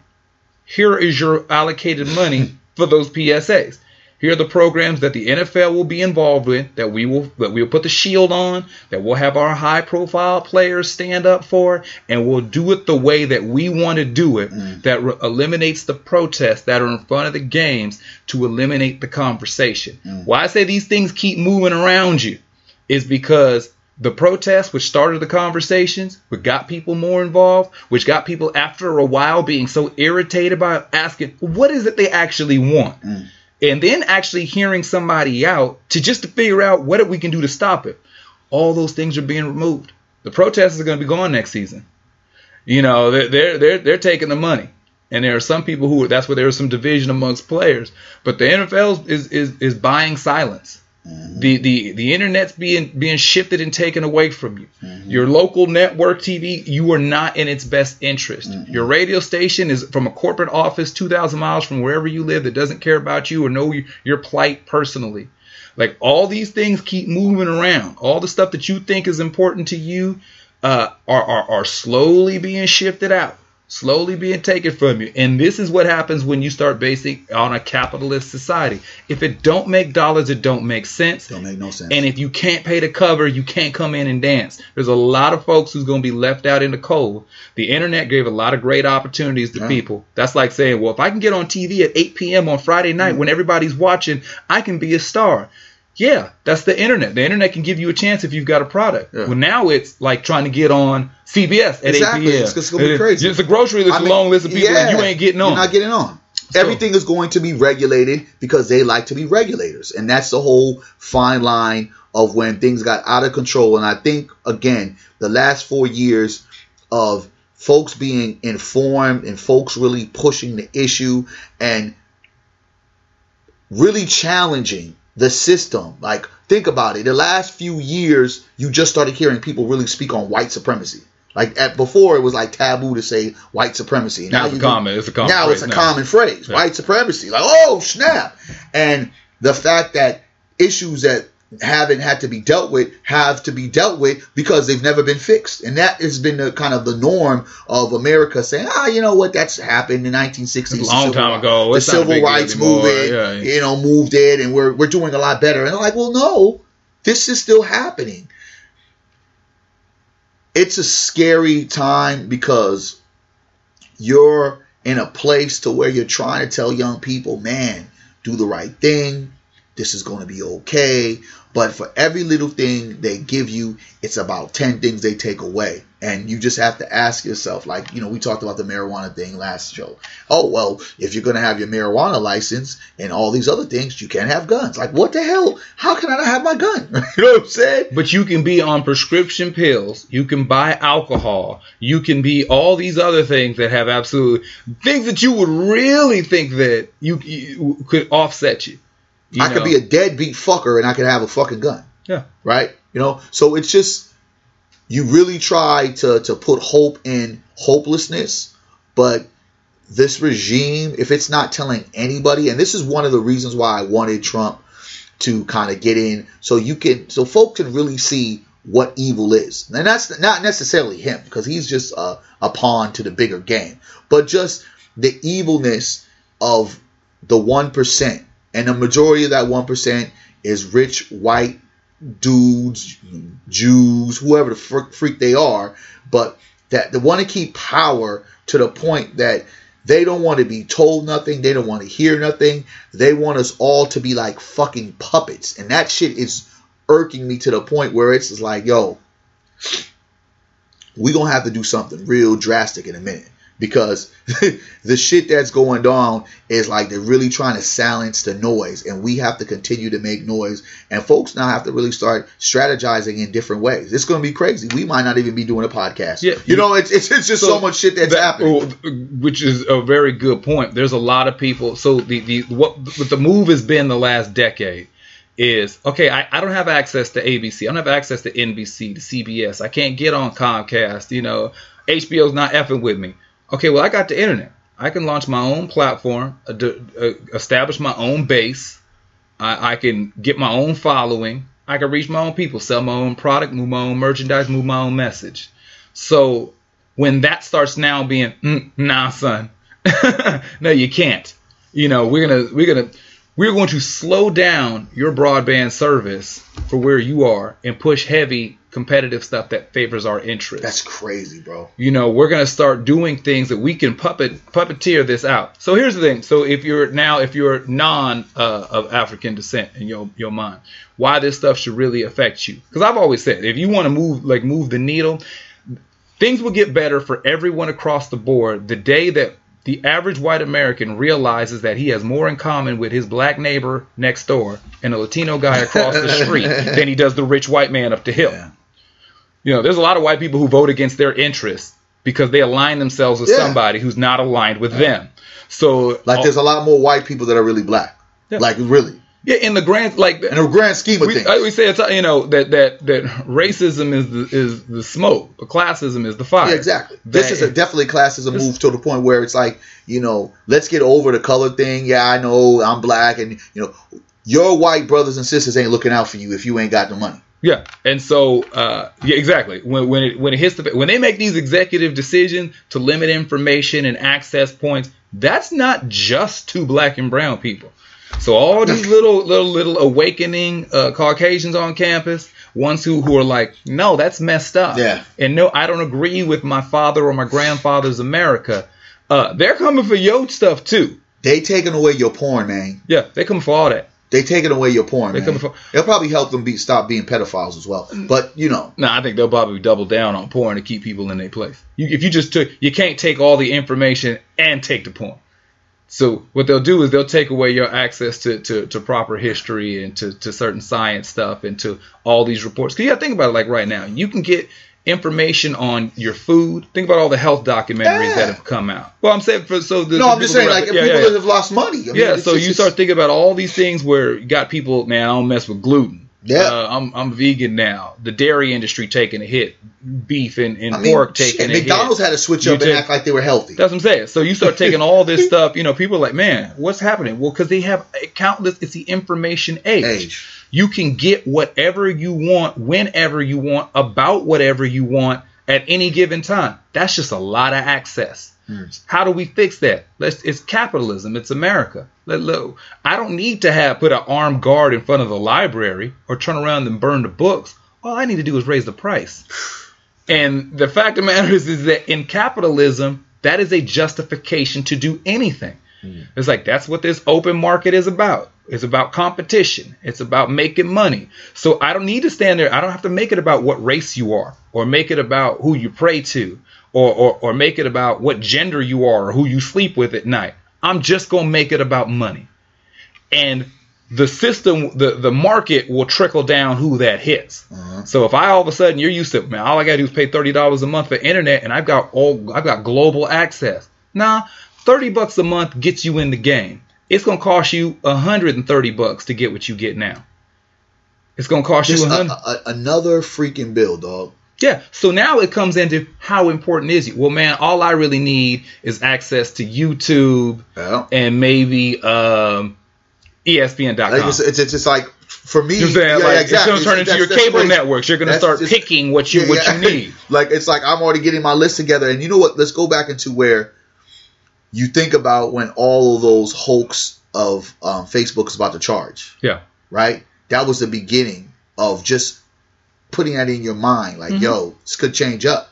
here is your allocated money for those PSAs. Here are the programs that the NFL will be involved with that we will that we'll put the shield on, that we'll have our high profile players stand up for, and we'll do it the way that we want to do it, mm. that re- eliminates the protests that are in front of the games to eliminate the conversation. Mm. Why I say these things keep moving around you is because the protests, which started the conversations, which got people more involved, which got people after a while being so irritated by asking, what is it they actually want? Mm and then actually hearing somebody out to just to figure out what we can do to stop it. All those things are being removed. The protesters are going to be gone next season. You know, they're they're they're, taking the money. And there are some people who that's where there is some division amongst players. But the NFL is is is buying silence. Mm-hmm. The, the the internet's being being shifted and taken away from you. Mm-hmm. Your local network TV, you are not in its best interest. Mm-hmm. Your radio station is from a corporate office 2,000 miles from wherever you live that doesn't care about you or know your plight personally. Like all these things keep moving around. All the stuff that you think is important to you uh, are, are are slowly being shifted out slowly being taken from you. And this is what happens when you start basing on a capitalist society. If it don't make dollars, it don't make sense. Don't make no sense. And if you can't pay the cover, you can't come in and dance. There's a lot of folks who's going to be left out in the cold. The internet gave a lot of great opportunities to yeah. people. That's like saying, well, if I can get on TV at 8 p.m. on Friday night mm-hmm. when everybody's watching, I can be a star. Yeah, that's the internet. The internet can give you a chance if you've got a product. Yeah. Well, now it's like trying to get on CBS at exactly. 8 p.m. It's, it's gonna be crazy. It's a grocery list, I mean, a long list of people, yeah, and you ain't getting on. You're not getting on. So. Everything is going to be regulated because they like to be regulators, and that's the whole fine line of when things got out of control. And I think again, the last four years of folks being informed and folks really pushing the issue and really challenging the system. Like, think about it. The last few years, you just started hearing people really speak on white supremacy. Like at before, it was like taboo to say white supremacy. Now, now it's, a common, it's a common. Now it's a now. common phrase, yeah. white supremacy. Like, oh snap! And the fact that issues that haven't had to be dealt with have to be dealt with because they've never been fixed. And that has been the kind of the norm of America saying, ah, you know what, that's happened in 1960s. A long time ago. The civil rights movement, yeah, yeah. you know, moved it and we're, we're doing a lot better. And I'm like, well, no, this is still happening. It's a scary time because you're in a place to where you're trying to tell young people, man, do the right thing. This is going to be okay. But for every little thing they give you, it's about 10 things they take away. And you just have to ask yourself, like, you know, we talked about the marijuana thing last show. Oh, well, if you're going to have your marijuana license and all these other things, you can't have guns. Like, what the hell? How can I not have my gun? you know what I'm saying? But you can be on prescription pills. You can buy alcohol. You can be all these other things that have absolutely things that you would really think that you, you could offset you. I know. could be a deadbeat fucker and I could have a fucking gun. Yeah. Right? You know, so it's just you really try to to put hope in hopelessness, but this regime, if it's not telling anybody, and this is one of the reasons why I wanted Trump to kind of get in, so you can, so folks can really see what evil is, and that's not necessarily him because he's just a, a pawn to the bigger game, but just the evilness of the one percent and the majority of that 1% is rich white dudes, Jews, whoever the freak they are, but that they want to keep power to the point that they don't want to be told nothing. They don't want to hear nothing. They want us all to be like fucking puppets. And that shit is irking me to the point where it's like, yo, we're gonna have to do something real drastic in a minute because the shit that's going down is like they're really trying to silence the noise and we have to continue to make noise and folks now have to really start strategizing in different ways it's going to be crazy we might not even be doing a podcast yeah you know it's, it's, it's just so, so, much shit that's that, happening oh, which is a very good point there's a lot of people so the, the what, what the move has been the last decade is okay, I, I don't have access to ABC. I don't have access to NBC, to CBS. I can't get on Comcast. You know, HBO's not effing with me. Okay, well I got the internet. I can launch my own platform, establish my own base. I, I can get my own following. I can reach my own people, sell my own product, move my own merchandise, move my own message. So when that starts now being, mm, nah, son, no, you can't. You know, we're gonna we're gonna we're going to slow down your broadband service for where you are and push heavy competitive stuff that favors our interests. That's crazy, bro. You know, we're gonna start doing things that we can puppet puppeteer this out. So here's the thing. So if you're now if you're non uh, of African descent in your your mind, why this stuff should really affect you? Because I've always said if you want to move like move the needle, things will get better for everyone across the board the day that the average white American realizes that he has more in common with his black neighbor next door and a Latino guy across the street than he does the rich white man up the hill. Yeah. You know, there's a lot of white people who vote against their interests because they align themselves with Yeah. somebody who's not aligned with them. So, Like there's a lot more white people that are really black. Yeah. Like really. yeah, in the grand, like In the grand scheme of we, things. We say it's you know that that that racism is the is the smoke, but classism is the fire. Yeah, exactly. This is a definitely classism This- move to the point where it's like, you know, let's get over the color thing. Yeah, I know I'm black, and you know, your white brothers and sisters ain't looking out for you if you ain't got the money. Yeah, and so uh, yeah, exactly. When when it when it hits the when they make these executive decisions to limit information and access points, that's not just to black and brown people. So all these little little little awakening uh, Caucasians on campus, ones who who are like, no, that's messed up. Yeah. and no, I don't agree with my father or my grandfather's America. Uh, they're coming for your stuff too. They taking away your porn, man. Yeah, they come for all that. They taking away your porn, They man. for- It'll probably help them be stop being pedophiles as well. Mm. But you know, No, I think they'll probably double down on porn to keep people in their place. You, if you just took, you can't take all the information and take the porn. So what they'll do is they'll take away your access to, to, to proper history and to, to certain science stuff and to all these reports. Because you got to think about it like right now. You can get information on your food. Think about all the health documentaries Yeah. that have come out. Well, I'm saying for so the, no, I'm just saying, like yeah, people yeah, that have lost money. I mean, Yeah, so just- you start thinking about all these things where you got people, man, I don't mess with gluten. Yeah. Uh, I'm I'm vegan now. The dairy industry taking a hit, beef and, and I mean, pork shit, taking a hit. McDonald's hit. had to switch You up and take- act like they were healthy. That's what I'm saying. So you start taking all this stuff, you know, people are like, man, what's happening? Well, because they have countless. It's the information age. Age. You can get whatever you want, whenever you want, about whatever you want at any given time. That's just a lot of access. How do we fix that? Let's, it's capitalism. It's America. Let, let- I don't need to have put an armed guard in front of the library or turn around and burn the books. All I need to do is raise the price. And the fact of the matter is, is that in capitalism, that is a justification to do anything. It's like that's what this open market is about. It's about competition. It's about making money. So I don't need to stand there. I don't have to make it about what race you are, or make it about who you pray to, or or, or make it about what gender you are, or who you sleep with at night. I'm just gonna make it about money. And the system, the, the market will trickle down who that hits. Mm-hmm. So if I all of a sudden you're used to man, all I gotta do is pay thirty dollars a month for internet, and I've got all I've got global access. Nah, thirty bucks a month gets you in the game. It's gonna cost you hundred and thirty bucks to get what you get now. It's gonna cost Just you a, a another freaking bill, dog. Yeah. So now it comes into how important is you? Well, man, all I really need is access to YouTube Yeah. and maybe um, ESPN.com. Like it's, it's, it's just like for me, You know what saying? yeah, like, exactly. It's going to turn into That's- your that's cable crazy. networks. You're going to That's start just- picking what you Yeah, what you need. like it's like I'm already getting my list together, and you know what? Let's go back into where you think about when all of those hoax of um, Facebook is about to charge, Yeah. right? That was the beginning of just putting that in your mind, like, Mm-hmm. yo, this could change up,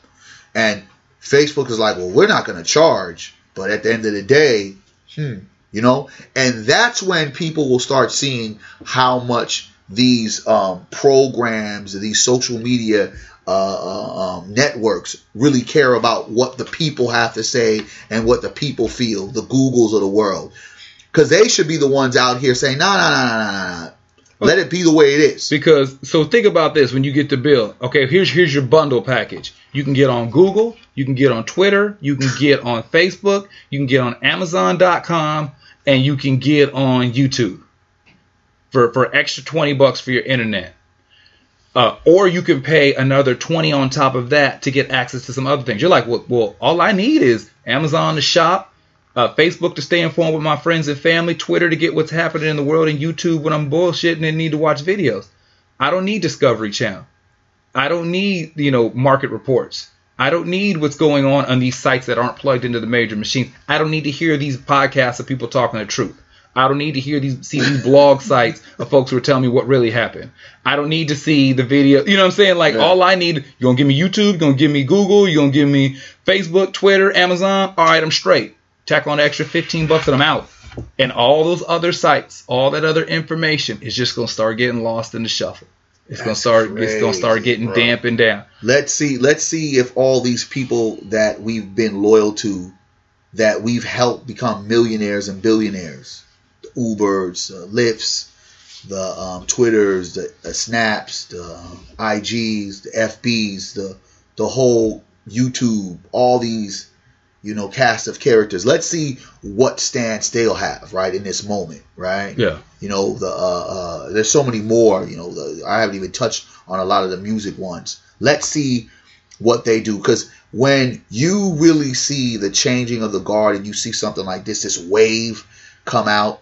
and Facebook is like, well, we're not going to charge, but at the end of the day, hmm, you know, and that's when people will start seeing how much these um, programs, these social media uh, uh, um, networks really care about what the people have to say and what the people feel, the Googles of the world. Because they should be the ones out here saying, no, no, no, no, no, no. Let it be the way it is. Because so think about this when you get the bill. Okay, here's here's your bundle package. You can get on Google, you can get on Twitter, you can get on Facebook, you can get on Amazon.com, and you can get on YouTube for for extra twenty bucks for your internet. Uh, or you can pay another 20 on top of that to get access to some other things. You're like, well, well all I need is Amazon to shop, uh, Facebook to stay informed with my friends and family, Twitter to get what's happening in the world, and YouTube when I'm bullshitting and need to watch videos. I don't need Discovery Channel. I don't need, you know, market reports. I don't need what's going on on these sites that aren't plugged into the major machines. I don't need to hear these podcasts of people talking the truth. I don't need to hear these see these blog sites of folks who are telling me what really happened. I don't need to see the video. You know what I'm saying? Like yeah. all I need, you're gonna give me YouTube, you're gonna give me Google, you're gonna give me Facebook, Twitter, Amazon. All right, I'm straight. Tack on the extra 15 bucks and I'm out. And all those other sites, all that other information is just gonna start getting lost in the shuffle. It's That's gonna start. Crazy, it's gonna start getting bro. dampened down. Let's see. Let's see if all these people that we've been loyal to, that we've helped become millionaires and billionaires, Ubers, uh, Lyfts, the um, Twitters, the, the, Snaps, the um, IGs, the FBs, the the whole YouTube, all these you know, cast of characters. Let's see what stance they'll have, right, in this moment, right? Yeah. You know, the uh, uh, there's so many more. You know, the, I haven't even touched on a lot of the music ones. Let's see what they do, because when you really see the changing of the guard and you see something like this, this wave come out,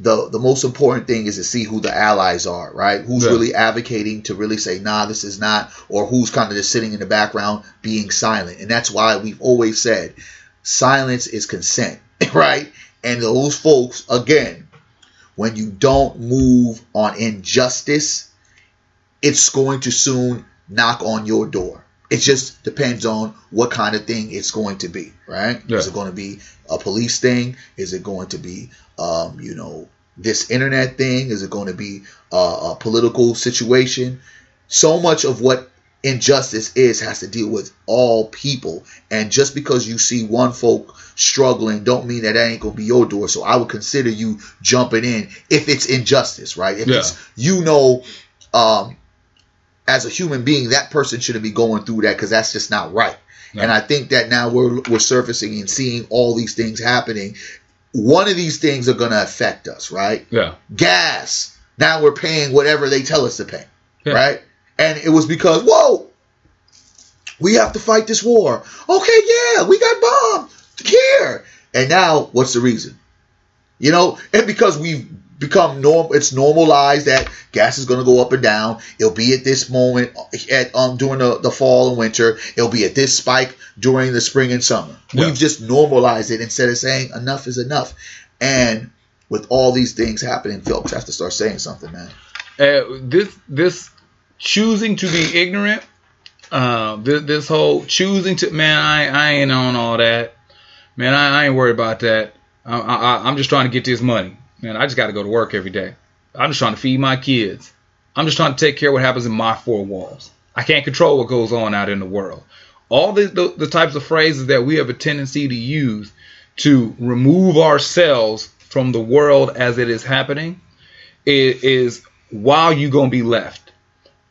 the the most important thing is to see who the allies are, right? Who's yeah. really advocating to really say, nah, this is not, or who's kind of just sitting in the background being silent. And that's why we've always said silence is consent, right? And those folks, again, when you don't move on injustice, it's going to soon knock on your door. It just depends on what kind of thing it's going to be, right? Yeah. Is it going to be a police thing? Is it going to be um, you know, this internet thing? Is it going to be a, a political situation? So much of what injustice is has to deal with all people and just because you see one folk struggling don't mean that that ain't gonna be your door so i would consider you jumping in if it's injustice right if yeah. it's you know um as a human being that person shouldn't be going through that because that's just not right no. and i think that now we're we're surfacing and seeing all these things happening one of these things are going to affect us, right? Yeah. Gas. Now we're paying whatever they tell us to pay, yeah. right? And it was because, whoa, we have to fight this war. Okay, yeah, we got bombed here. And now, what's the reason? You know, and because we've become norm. It's normalized that gas is going to go up and down. It'll be at this moment at um during the, the fall and winter. It'll be at this spike during the spring and summer. Yeah. We've just normalized it instead of saying enough is enough. And with all these things happening, folks have to start saying something, man. Uh, this this choosing to be ignorant, uh, this, this whole choosing to man, I I ain't on all that. Man, I, I ain't worried about that. I, I, I'm just trying to get this money. Man, I just got to go to work every day. I'm just trying to feed my kids. I'm just trying to take care of what happens in my four walls. I can't control what goes on out in the world. All the, the, the types of phrases that we have a tendency to use to remove ourselves from the world as it is happening is, is while you're going to be left.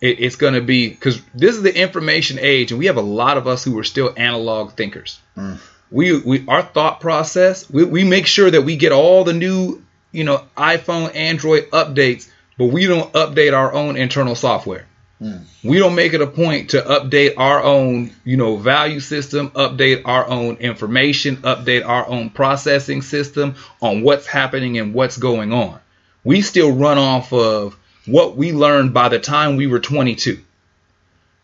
It, it's going to be because this is the information age, and we have a lot of us who are still analog thinkers. Mm. We, we our thought process, we, we make sure that we get all the new you know, iPhone, Android updates, but we don't update our own internal software. Mm. We don't make it a point to update our own, you know, value system, update our own information, update our own processing system on what's happening and what's going on. We still run off of what we learned by the time we were 22.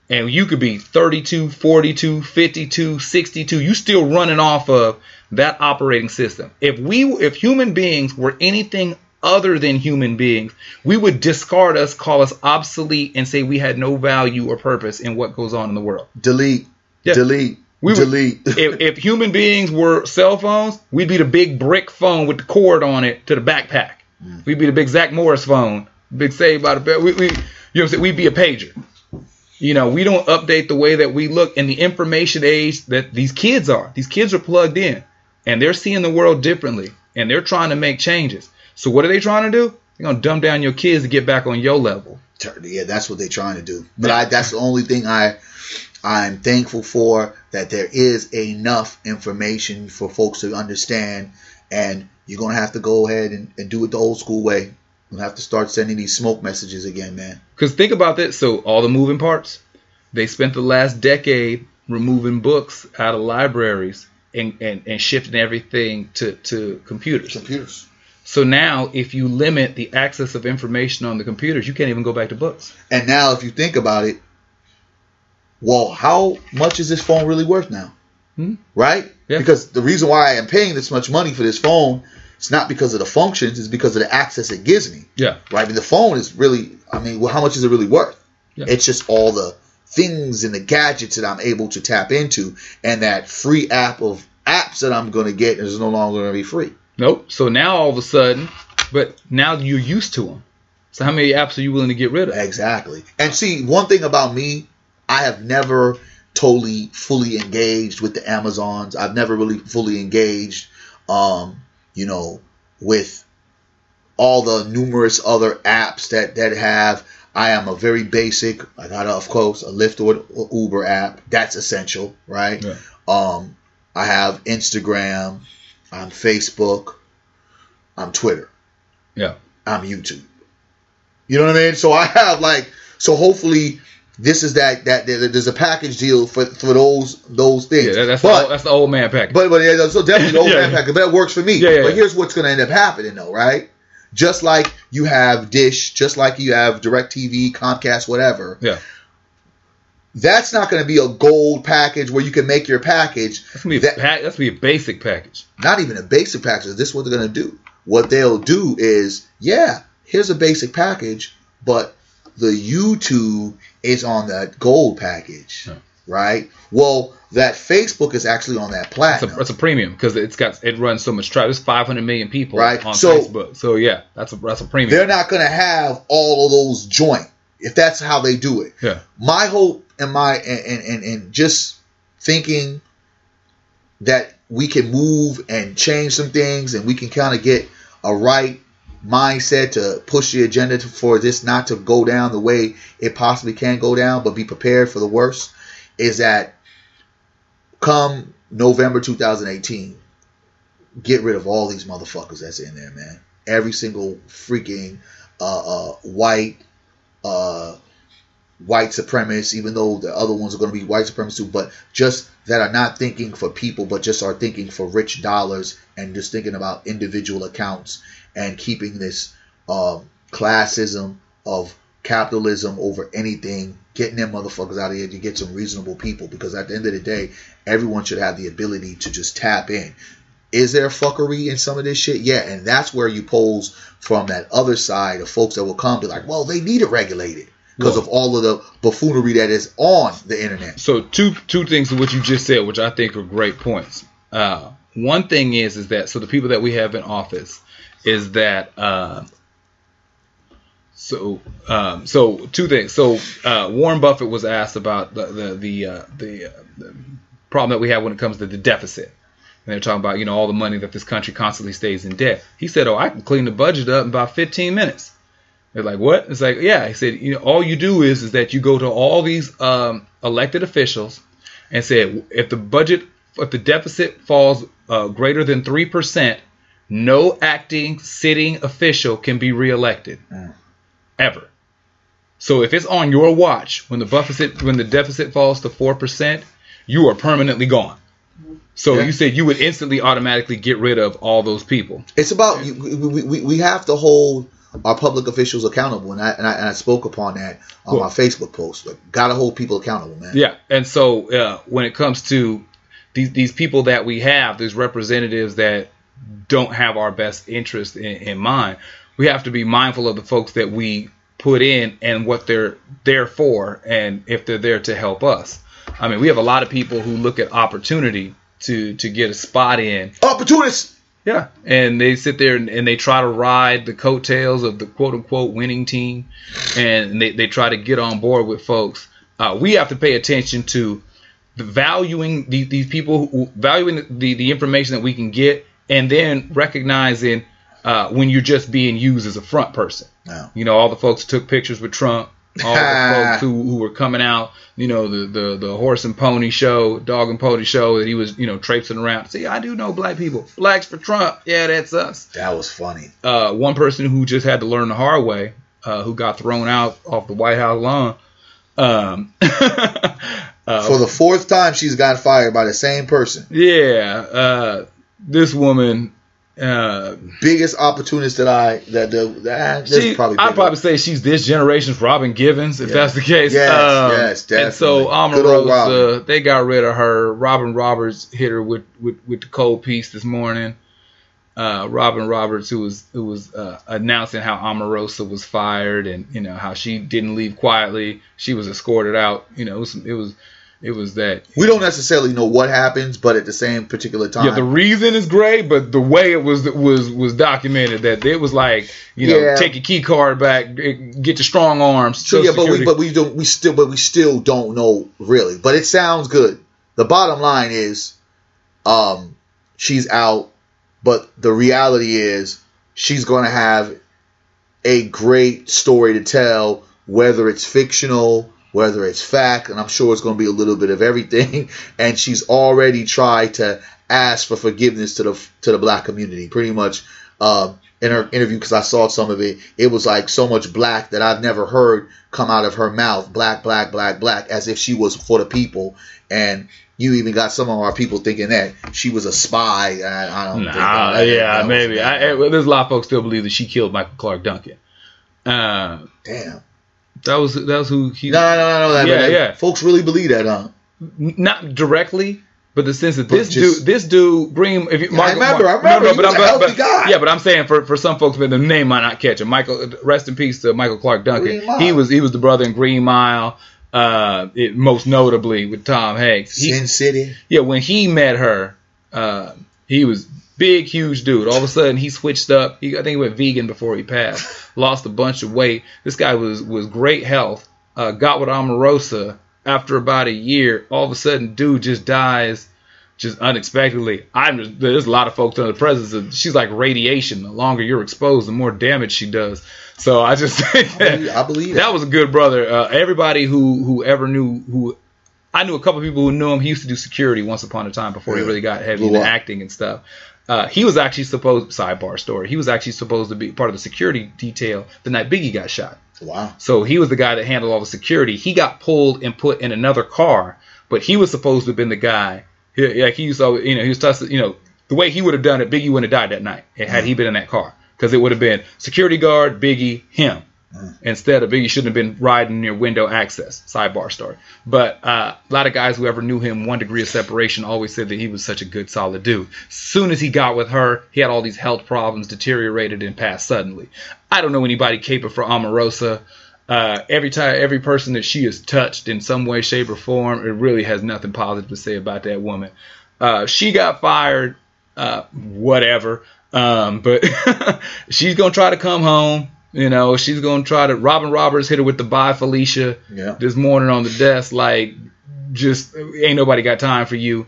And you could be 32, 42, 52, 62. You still running off of that operating system. If we if human beings were anything other than human beings, we would discard us, call us obsolete, and say we had no value or purpose in what goes on in the world. Delete. Yeah. Delete. We would, Delete. if, if human beings were cell phones, we'd be the big brick phone with the cord on it to the backpack. Mm. We'd be the big Zach Morris phone, big Saved by the Bell. We, we, you know what I'm saying? We'd be a pager. You know, we don't update the way that we look in the information age that these kids are. These kids are plugged in and they're seeing the world differently and they're trying to make changes. So what are they trying to do? They're gonna dumb down your kids to get back on your level. Yeah, that's what they're trying to do. But I, that's the only thing I I'm thankful for that there is enough information for folks to understand, and you're gonna have to go ahead and, and do it the old school way. We'll have to start sending these smoke messages again, man. Because think about that. So all the moving parts, they spent the last decade removing books out of libraries and, and, and shifting everything to, to computers. Computers. So now, if you limit the access of information on the computers, you can't even go back to books. And now, if you think about it, well, how much is this phone really worth now? Hmm? Right? Yeah. Because the reason why I am paying this much money for this phone, it's not because of the functions, it's because of the access it gives me. Yeah. Right? I mean, the phone is really, I mean, well, how much is it really worth? Yeah. It's just all the things and the gadgets that I'm able to tap into, and that free app of apps that I'm going to get is no longer going to be free. Nope. So now all of a sudden, but now you're used to them. So how many apps are you willing to get rid of? Exactly. And see, one thing about me, I have never totally fully engaged with the Amazons. I've never really fully engaged, um, you know, with all the numerous other apps that that have. I am a very basic. I got, of course, a Lyft or Uber app. That's essential, right? Yeah. Um, I have Instagram. I'm Facebook. I'm Twitter. Yeah. I'm YouTube. You know what I mean? So I have like so hopefully this is that that, there's a package deal for for those those things. Yeah, that- that's the but old, that's the old man package. but but yeah, so definitely the old Yeah. man package. But that works for me. Yeah, yeah, but yeah. here's what's gonna end up happening though, right? Just like you have Dish, just like you have DirecTV, Comcast, whatever. yeah, That's not going to be a gold package where you can make your package. that's gonna be a, That- pa- that's gonna be a basic package. not even a basic package. This is what they're gonna do. What they'll do is, yeah, here's a basic package, but the YouTube is on that gold package, Yeah. right? Well, that Facebook is actually on that That's a, that's a premium because it's got it runs so much traffic. There's 500 million people Right. on So- Facebook. So yeah, that's a that's a premium. they're not gonna have all of those joint if that's how they do it. Yeah. My hope and my and and, and, and just thinking that we can move and change some things and we can kind of get a right mindset to push the agenda to, for this not to go down the way it possibly can go down, but be prepared for the worst, is that come November 2018, get rid of all these motherfuckers that's in there, man. Every single freaking uh, uh, white uh, white supremacists, even though the other ones are going to be white supremacists too, but just that are not thinking for people, but just are thinking for rich dollars and just thinking about individual accounts and keeping this um, classism of capitalism over anything, getting them motherfuckers out of here to get some reasonable people. Because at the end of the day, everyone should have the ability to just tap in. Is there fuckery in some of this shit? Yeah, and that's where you pose from that other side of folks that will come to like, well, they need it regulated because Well- of all of the buffoonery that is on the internet. So two two things to what you just said, which I think are great points. Uh, one thing is is that so the people that we have in office is that uh, so um, so two things. So uh, Warren Buffett was asked about the the the, uh, the, uh, the problem that we have when it comes to the deficit. And they're talking about you know all the money that this country constantly stays in debt. He said, "Oh, I can clean the budget up in about 15 minutes." They're like, what? It's like, yeah. He said, you know, all you do is is that you go to all these um, elected officials and say, if the budget, if the deficit falls uh, greater than three percent, no acting sitting official can be reelected ever. So if it's on your watch when the deficit when the deficit falls to four percent, you are permanently gone. So Yeah. you said you would instantly automatically get rid of all those people. It's about we, we, we have to hold our public officials accountable, and I and I, and I spoke upon that on Cool. my Facebook post. Like, gotta hold people accountable, man. Yeah, and so uh, when it comes to these these people that we have, these representatives that don't have our best interest in, in mind, we have to be mindful of the folks that we put in and what they're there for, and if they're there to help us. I mean, we have a lot of people who look at opportunity to to get a spot in, Opportunists. yeah, and they sit there and, and they try to ride the coattails of the quote unquote winning team, and they, they try to get on board with folks. Uh, we have to pay attention to the valuing the, these people, who, valuing the, the information that we can get, and then recognizing uh, when you're just being used as a front person. You know, all the folks who took pictures with Trump, all the folks who, who were coming out, you know, the, the the horse and pony show, dog and pony show that he was, you know, traipsing around. See, I do know black people. Blacks for Trump. Yeah, that's us. That was funny. Uh, one person who just had to learn the hard way, uh, who got thrown out off the White House lawn. Um, uh, For the fourth time, she's got fired by the same person. Yeah, uh, this woman uh, biggest opportunist that I that the that she, probably I'd probably say she's this generation's Robin Givens if that's the case. Yes, um, yes, definitely. And so Omarosa, they got rid of her. Robin Roberts hit her with with, with the cold piece this morning. Uh, Robin Roberts, who was who was uh, announcing how Omarosa was fired and you know how she didn't leave quietly, she was escorted out. You know, it was, it was it was that we don't necessarily know what happens, but at the same particular time, yeah, the reason is great, but the way it was was was documented that it was like you know yeah. take your key card back, get your strong arms. Yeah, but we but we don't we still but we still don't know really. But it sounds good. The bottom line is, um, she's out, but the reality is she's going to have a great story to tell, whether it's fictional whether it's fact, and I'm sure it's going to be a little bit of everything. And she's already tried to ask for forgiveness to the to the black community, pretty much. Uh, in her interview, because I saw some of it, it was like so much black that I've never heard come out of her mouth. Black, black, black, black, as if she was for the people. And you even got some of our people thinking that she was a spy. I, I don't nah, yeah, maybe. There's a lot of folks still believe that she killed Michael Clarke Duncan. Uh, Damn. That was that was who he. No, no, no, no. That, yeah, that, yeah. Folks really believe that, huh? Not directly, but the sense that but this just, dude, this dude, Green. If you, Mark, I remember, Mark, I remember. No, no, but I'm, but, but, yeah, but I'm saying for, for some folks, but the name might not catch him. Michael, rest in peace to Michael Clarke Duncan. He was he was the brother in Green Mile. Uh, it, most notably with Tom Hanks. He, Sin City. Yeah, when he met her, uh, he was big, huge dude. All of a sudden, he switched up. He, I think he went vegan before he passed. Lost a bunch of weight. This guy was was great health. Uh, got with Omarosa after about a year. All of a sudden, dude just dies, just unexpectedly. I'm just, there's a lot of folks in the presence of. She's like radiation. The longer you're exposed, the more damage she does. So I just think that I believe, I believe that was a good brother. Uh, everybody who who ever knew who I knew a couple people who knew him. He used to do security once upon a time before yeah. he really got heavy into acting and stuff. Uh, he was actually supposed sidebar story. He was actually supposed to be part of the security detail the night Biggie got shot. Wow. So he was the guy that handled all the security. He got pulled and put in another car, but he was supposed to have been the guy. He, like he used to, you know, he was tested, you know, the way he would have done it, Biggie wouldn't have died that night had mm-hmm. he been in that car because it would have been security guard, Biggie, him. Instead of Biggie shouldn't have been riding near window access. Sidebar story. But uh, a lot of guys who ever knew him, one degree of separation, always said that he was such a good, solid dude. Soon as he got with her, he had all these health problems, deteriorated, and passed suddenly. I don't know anybody capable for Omarosa. Uh, every time, every person that she has touched in some way, shape, or form, it really has nothing positive to say about that woman. Uh, she got fired, uh, whatever. Um, but she's gonna try to come home. You know, she's gonna try to. Robin Roberts hit her with the bye Felicia yeah. this morning on the desk. Like, just ain't nobody got time for you.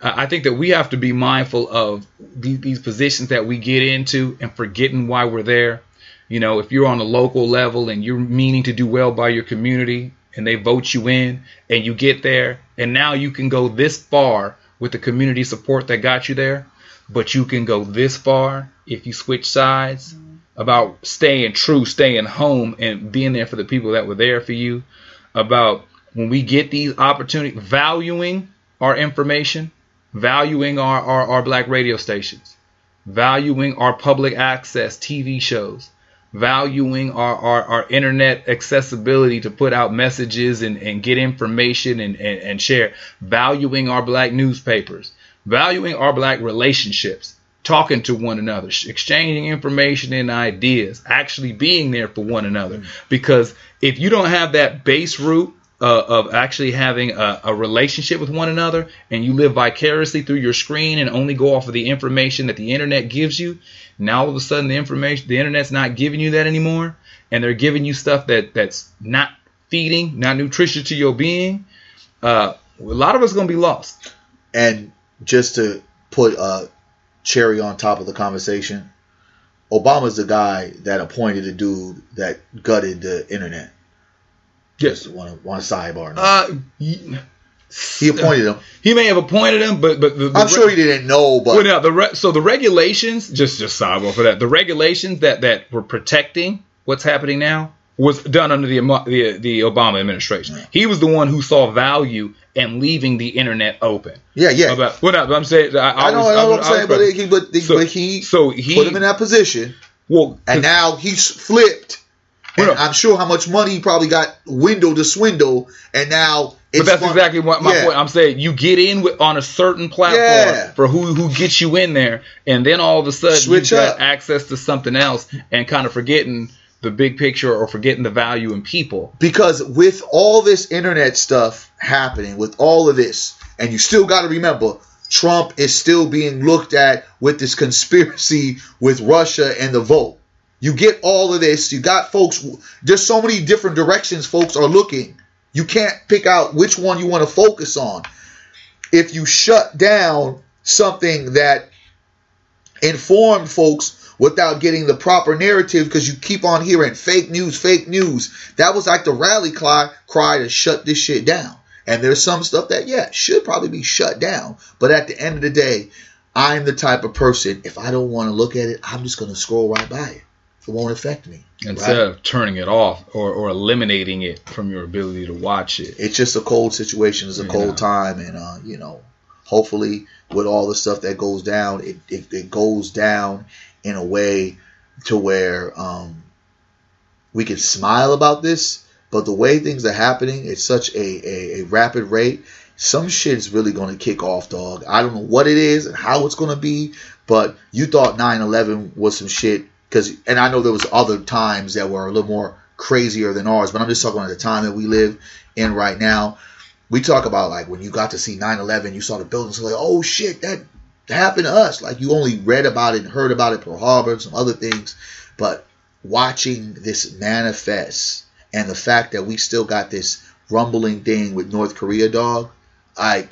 Uh, I think that we have to be mindful of these, these positions that we get into and forgetting why we're there. You know, if you're on a local level and you're meaning to do well by your community and they vote you in and you get there and now you can go this far with the community support that got you there, but you can go this far if you switch sides about staying true, staying home, and being there for the people that were there for you. About when we get these opportunities, valuing our information, valuing our, our, our black radio stations, valuing our public access TV shows, valuing our, our, our internet accessibility to put out messages and, and get information and, and, and share, valuing our black newspapers, valuing our black relationships talking to one another, exchanging information and ideas, actually being there for one another. Mm. Because if you don't have that base root uh, of actually having a, a, relationship with one another and you live vicariously through your screen and only go off of the information that the internet gives you, now all of a sudden the information, the internet's not giving you that anymore, and they're giving you stuff that that's not feeding, not nutritious to your being. Uh, a lot of us going to be lost. And just to put uh, cherry on top of the conversation. Obama's the guy that appointed a dude that gutted the internet. Yes, want to want sidebar. Uh, he, he appointed him. he may have appointed him, but but the, the I'm sure he didn't know, but Well, now the re- so the regulations just just sidebar for that. The regulations that that were protecting what's happening now was done under the the, the Obama administration. He was the one who saw value in leaving the internet open. yeah, yeah. About well, no, I'm saying I, I know, was- I know was- what I'm saying, but he, but, he, So- but he so he put him in that position, well, and now he's flipped. And Well. I'm sure how much money he probably got window to swindle, and now it's But that's fun- exactly what my Yeah. point. I'm saying you get in with, on a certain platform Yeah. for who who gets you in there, and then all of a sudden Switch you got access to something else, and kind of forgetting the big picture or forgetting the value in people. because with all this internet stuff happening, with all of this, and you still got to remember, Trump is still being looked at with this conspiracy with Russia and the vote. You get all of this. You got folks. There's so many different directions folks are looking. You can't pick out which one you want to focus on. If you shut down something that informed folks without getting the proper narrative because you keep on hearing fake news, fake news. That was like the rally cry, cry to shut this shit down. And there's some stuff that, yeah, should probably be shut down. But at the end of the day, I'm the type of person, if I don't want to look at it, I'm just going to scroll right by it. It won't affect me. Instead right? of turning it off or, or eliminating it from your ability to watch it. It's just a cold situation. It's a Yeah. cold time. And, uh, you know, hopefully with all the stuff that goes down, it, it, it goes down in a way to where um, we can smile about this. But the way things are happening, it's such a, a, a rapid rate. Some shit's really going to kick off, dog. I don't know what it is and how it's going to be, but you thought 9/11 was some shit because, and I know there was other times that were a little more crazier than ours, but I'm just talking about the time that we live in right now. We talk about like when you got to see 9/11, you saw the buildings, like, oh shit, that happened to us. Like you only read about it and heard about it Pearl Harbor and some other things, but watching this manifest and the fact that we still got this rumbling thing with North Korea, dog, like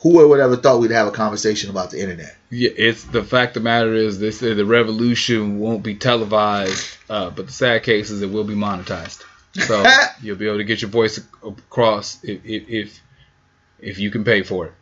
who would ever thought we'd have a conversation about the internet? Yeah, it's the fact of the matter is they say the revolution won't be televised, uh, but the sad case is it will be monetized. So you'll be able to get your voice across if if if, if you can pay for it.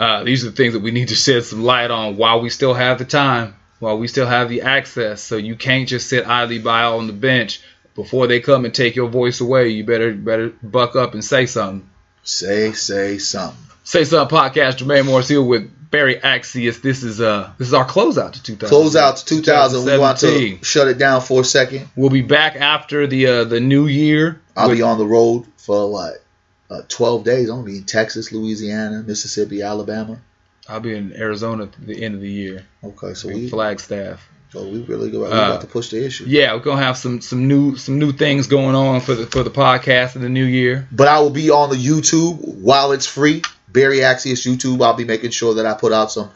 Uh, these are the things that we need to shed some light on while we still have the time, while we still have the access. So you can't just sit idly by on the bench before they come and take your voice away. You better better buck up and say something. Say, say something. Say something podcast. Jermaine Morris here with Barry Axius. This is uh this is our closeout to 2000. Close out to 2000. We want to 2017. shut it down for a second. We'll be back after the uh, the new year. I'll with- be on the road for what? Uh, 12 days. I'm going to be in Texas, Louisiana, Mississippi, Alabama. I'll be in Arizona at the end of the year. Okay, so we, Flagstaff. so we really go, we Uh, about to push the issue. Yeah, we're gonna have some some new some new things going on for the for the podcast in the new year. But I will be on the YouTube while it's free. Barry Axius YouTube. I'll be making sure that I put out some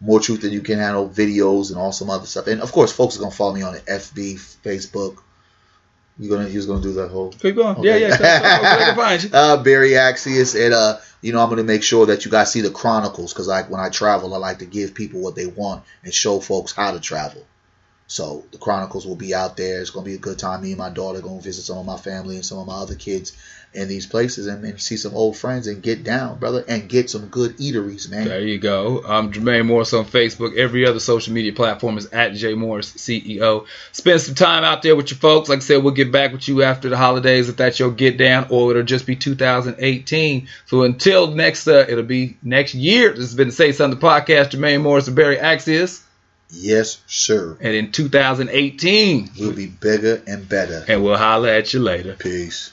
more truth than you can handle videos and all some other stuff. And of course, folks are gonna follow me on the FB, Facebook. You gonna you're gonna do that whole Keep going. Okay. Yeah, yeah. Find you. uh, Barry Axius, and uh, you know, I'm gonna make sure that you guys see the chronicles because like when I travel, I like to give people what they want and show folks how to travel. So the chronicles will be out there. It's gonna be a good time. Me and my daughter gonna visit some of my family and some of my other kids in these places and, and see some old friends and get down, brother, and get some good eateries, man. There you go. I'm Jermaine Morris on Facebook. Every other social media platform is at J Morris CEO. Spend some time out there with your folks. Like I said, we'll get back with you after the holidays if that's your get down, or it'll just be 2018. So until next, uh, it'll be next year. This has been the Say Something podcast. Jermaine Morris and Barry Axius. Yes, sir. And in 2018, We'll be bigger and better. and we'll holler at you later. Peace.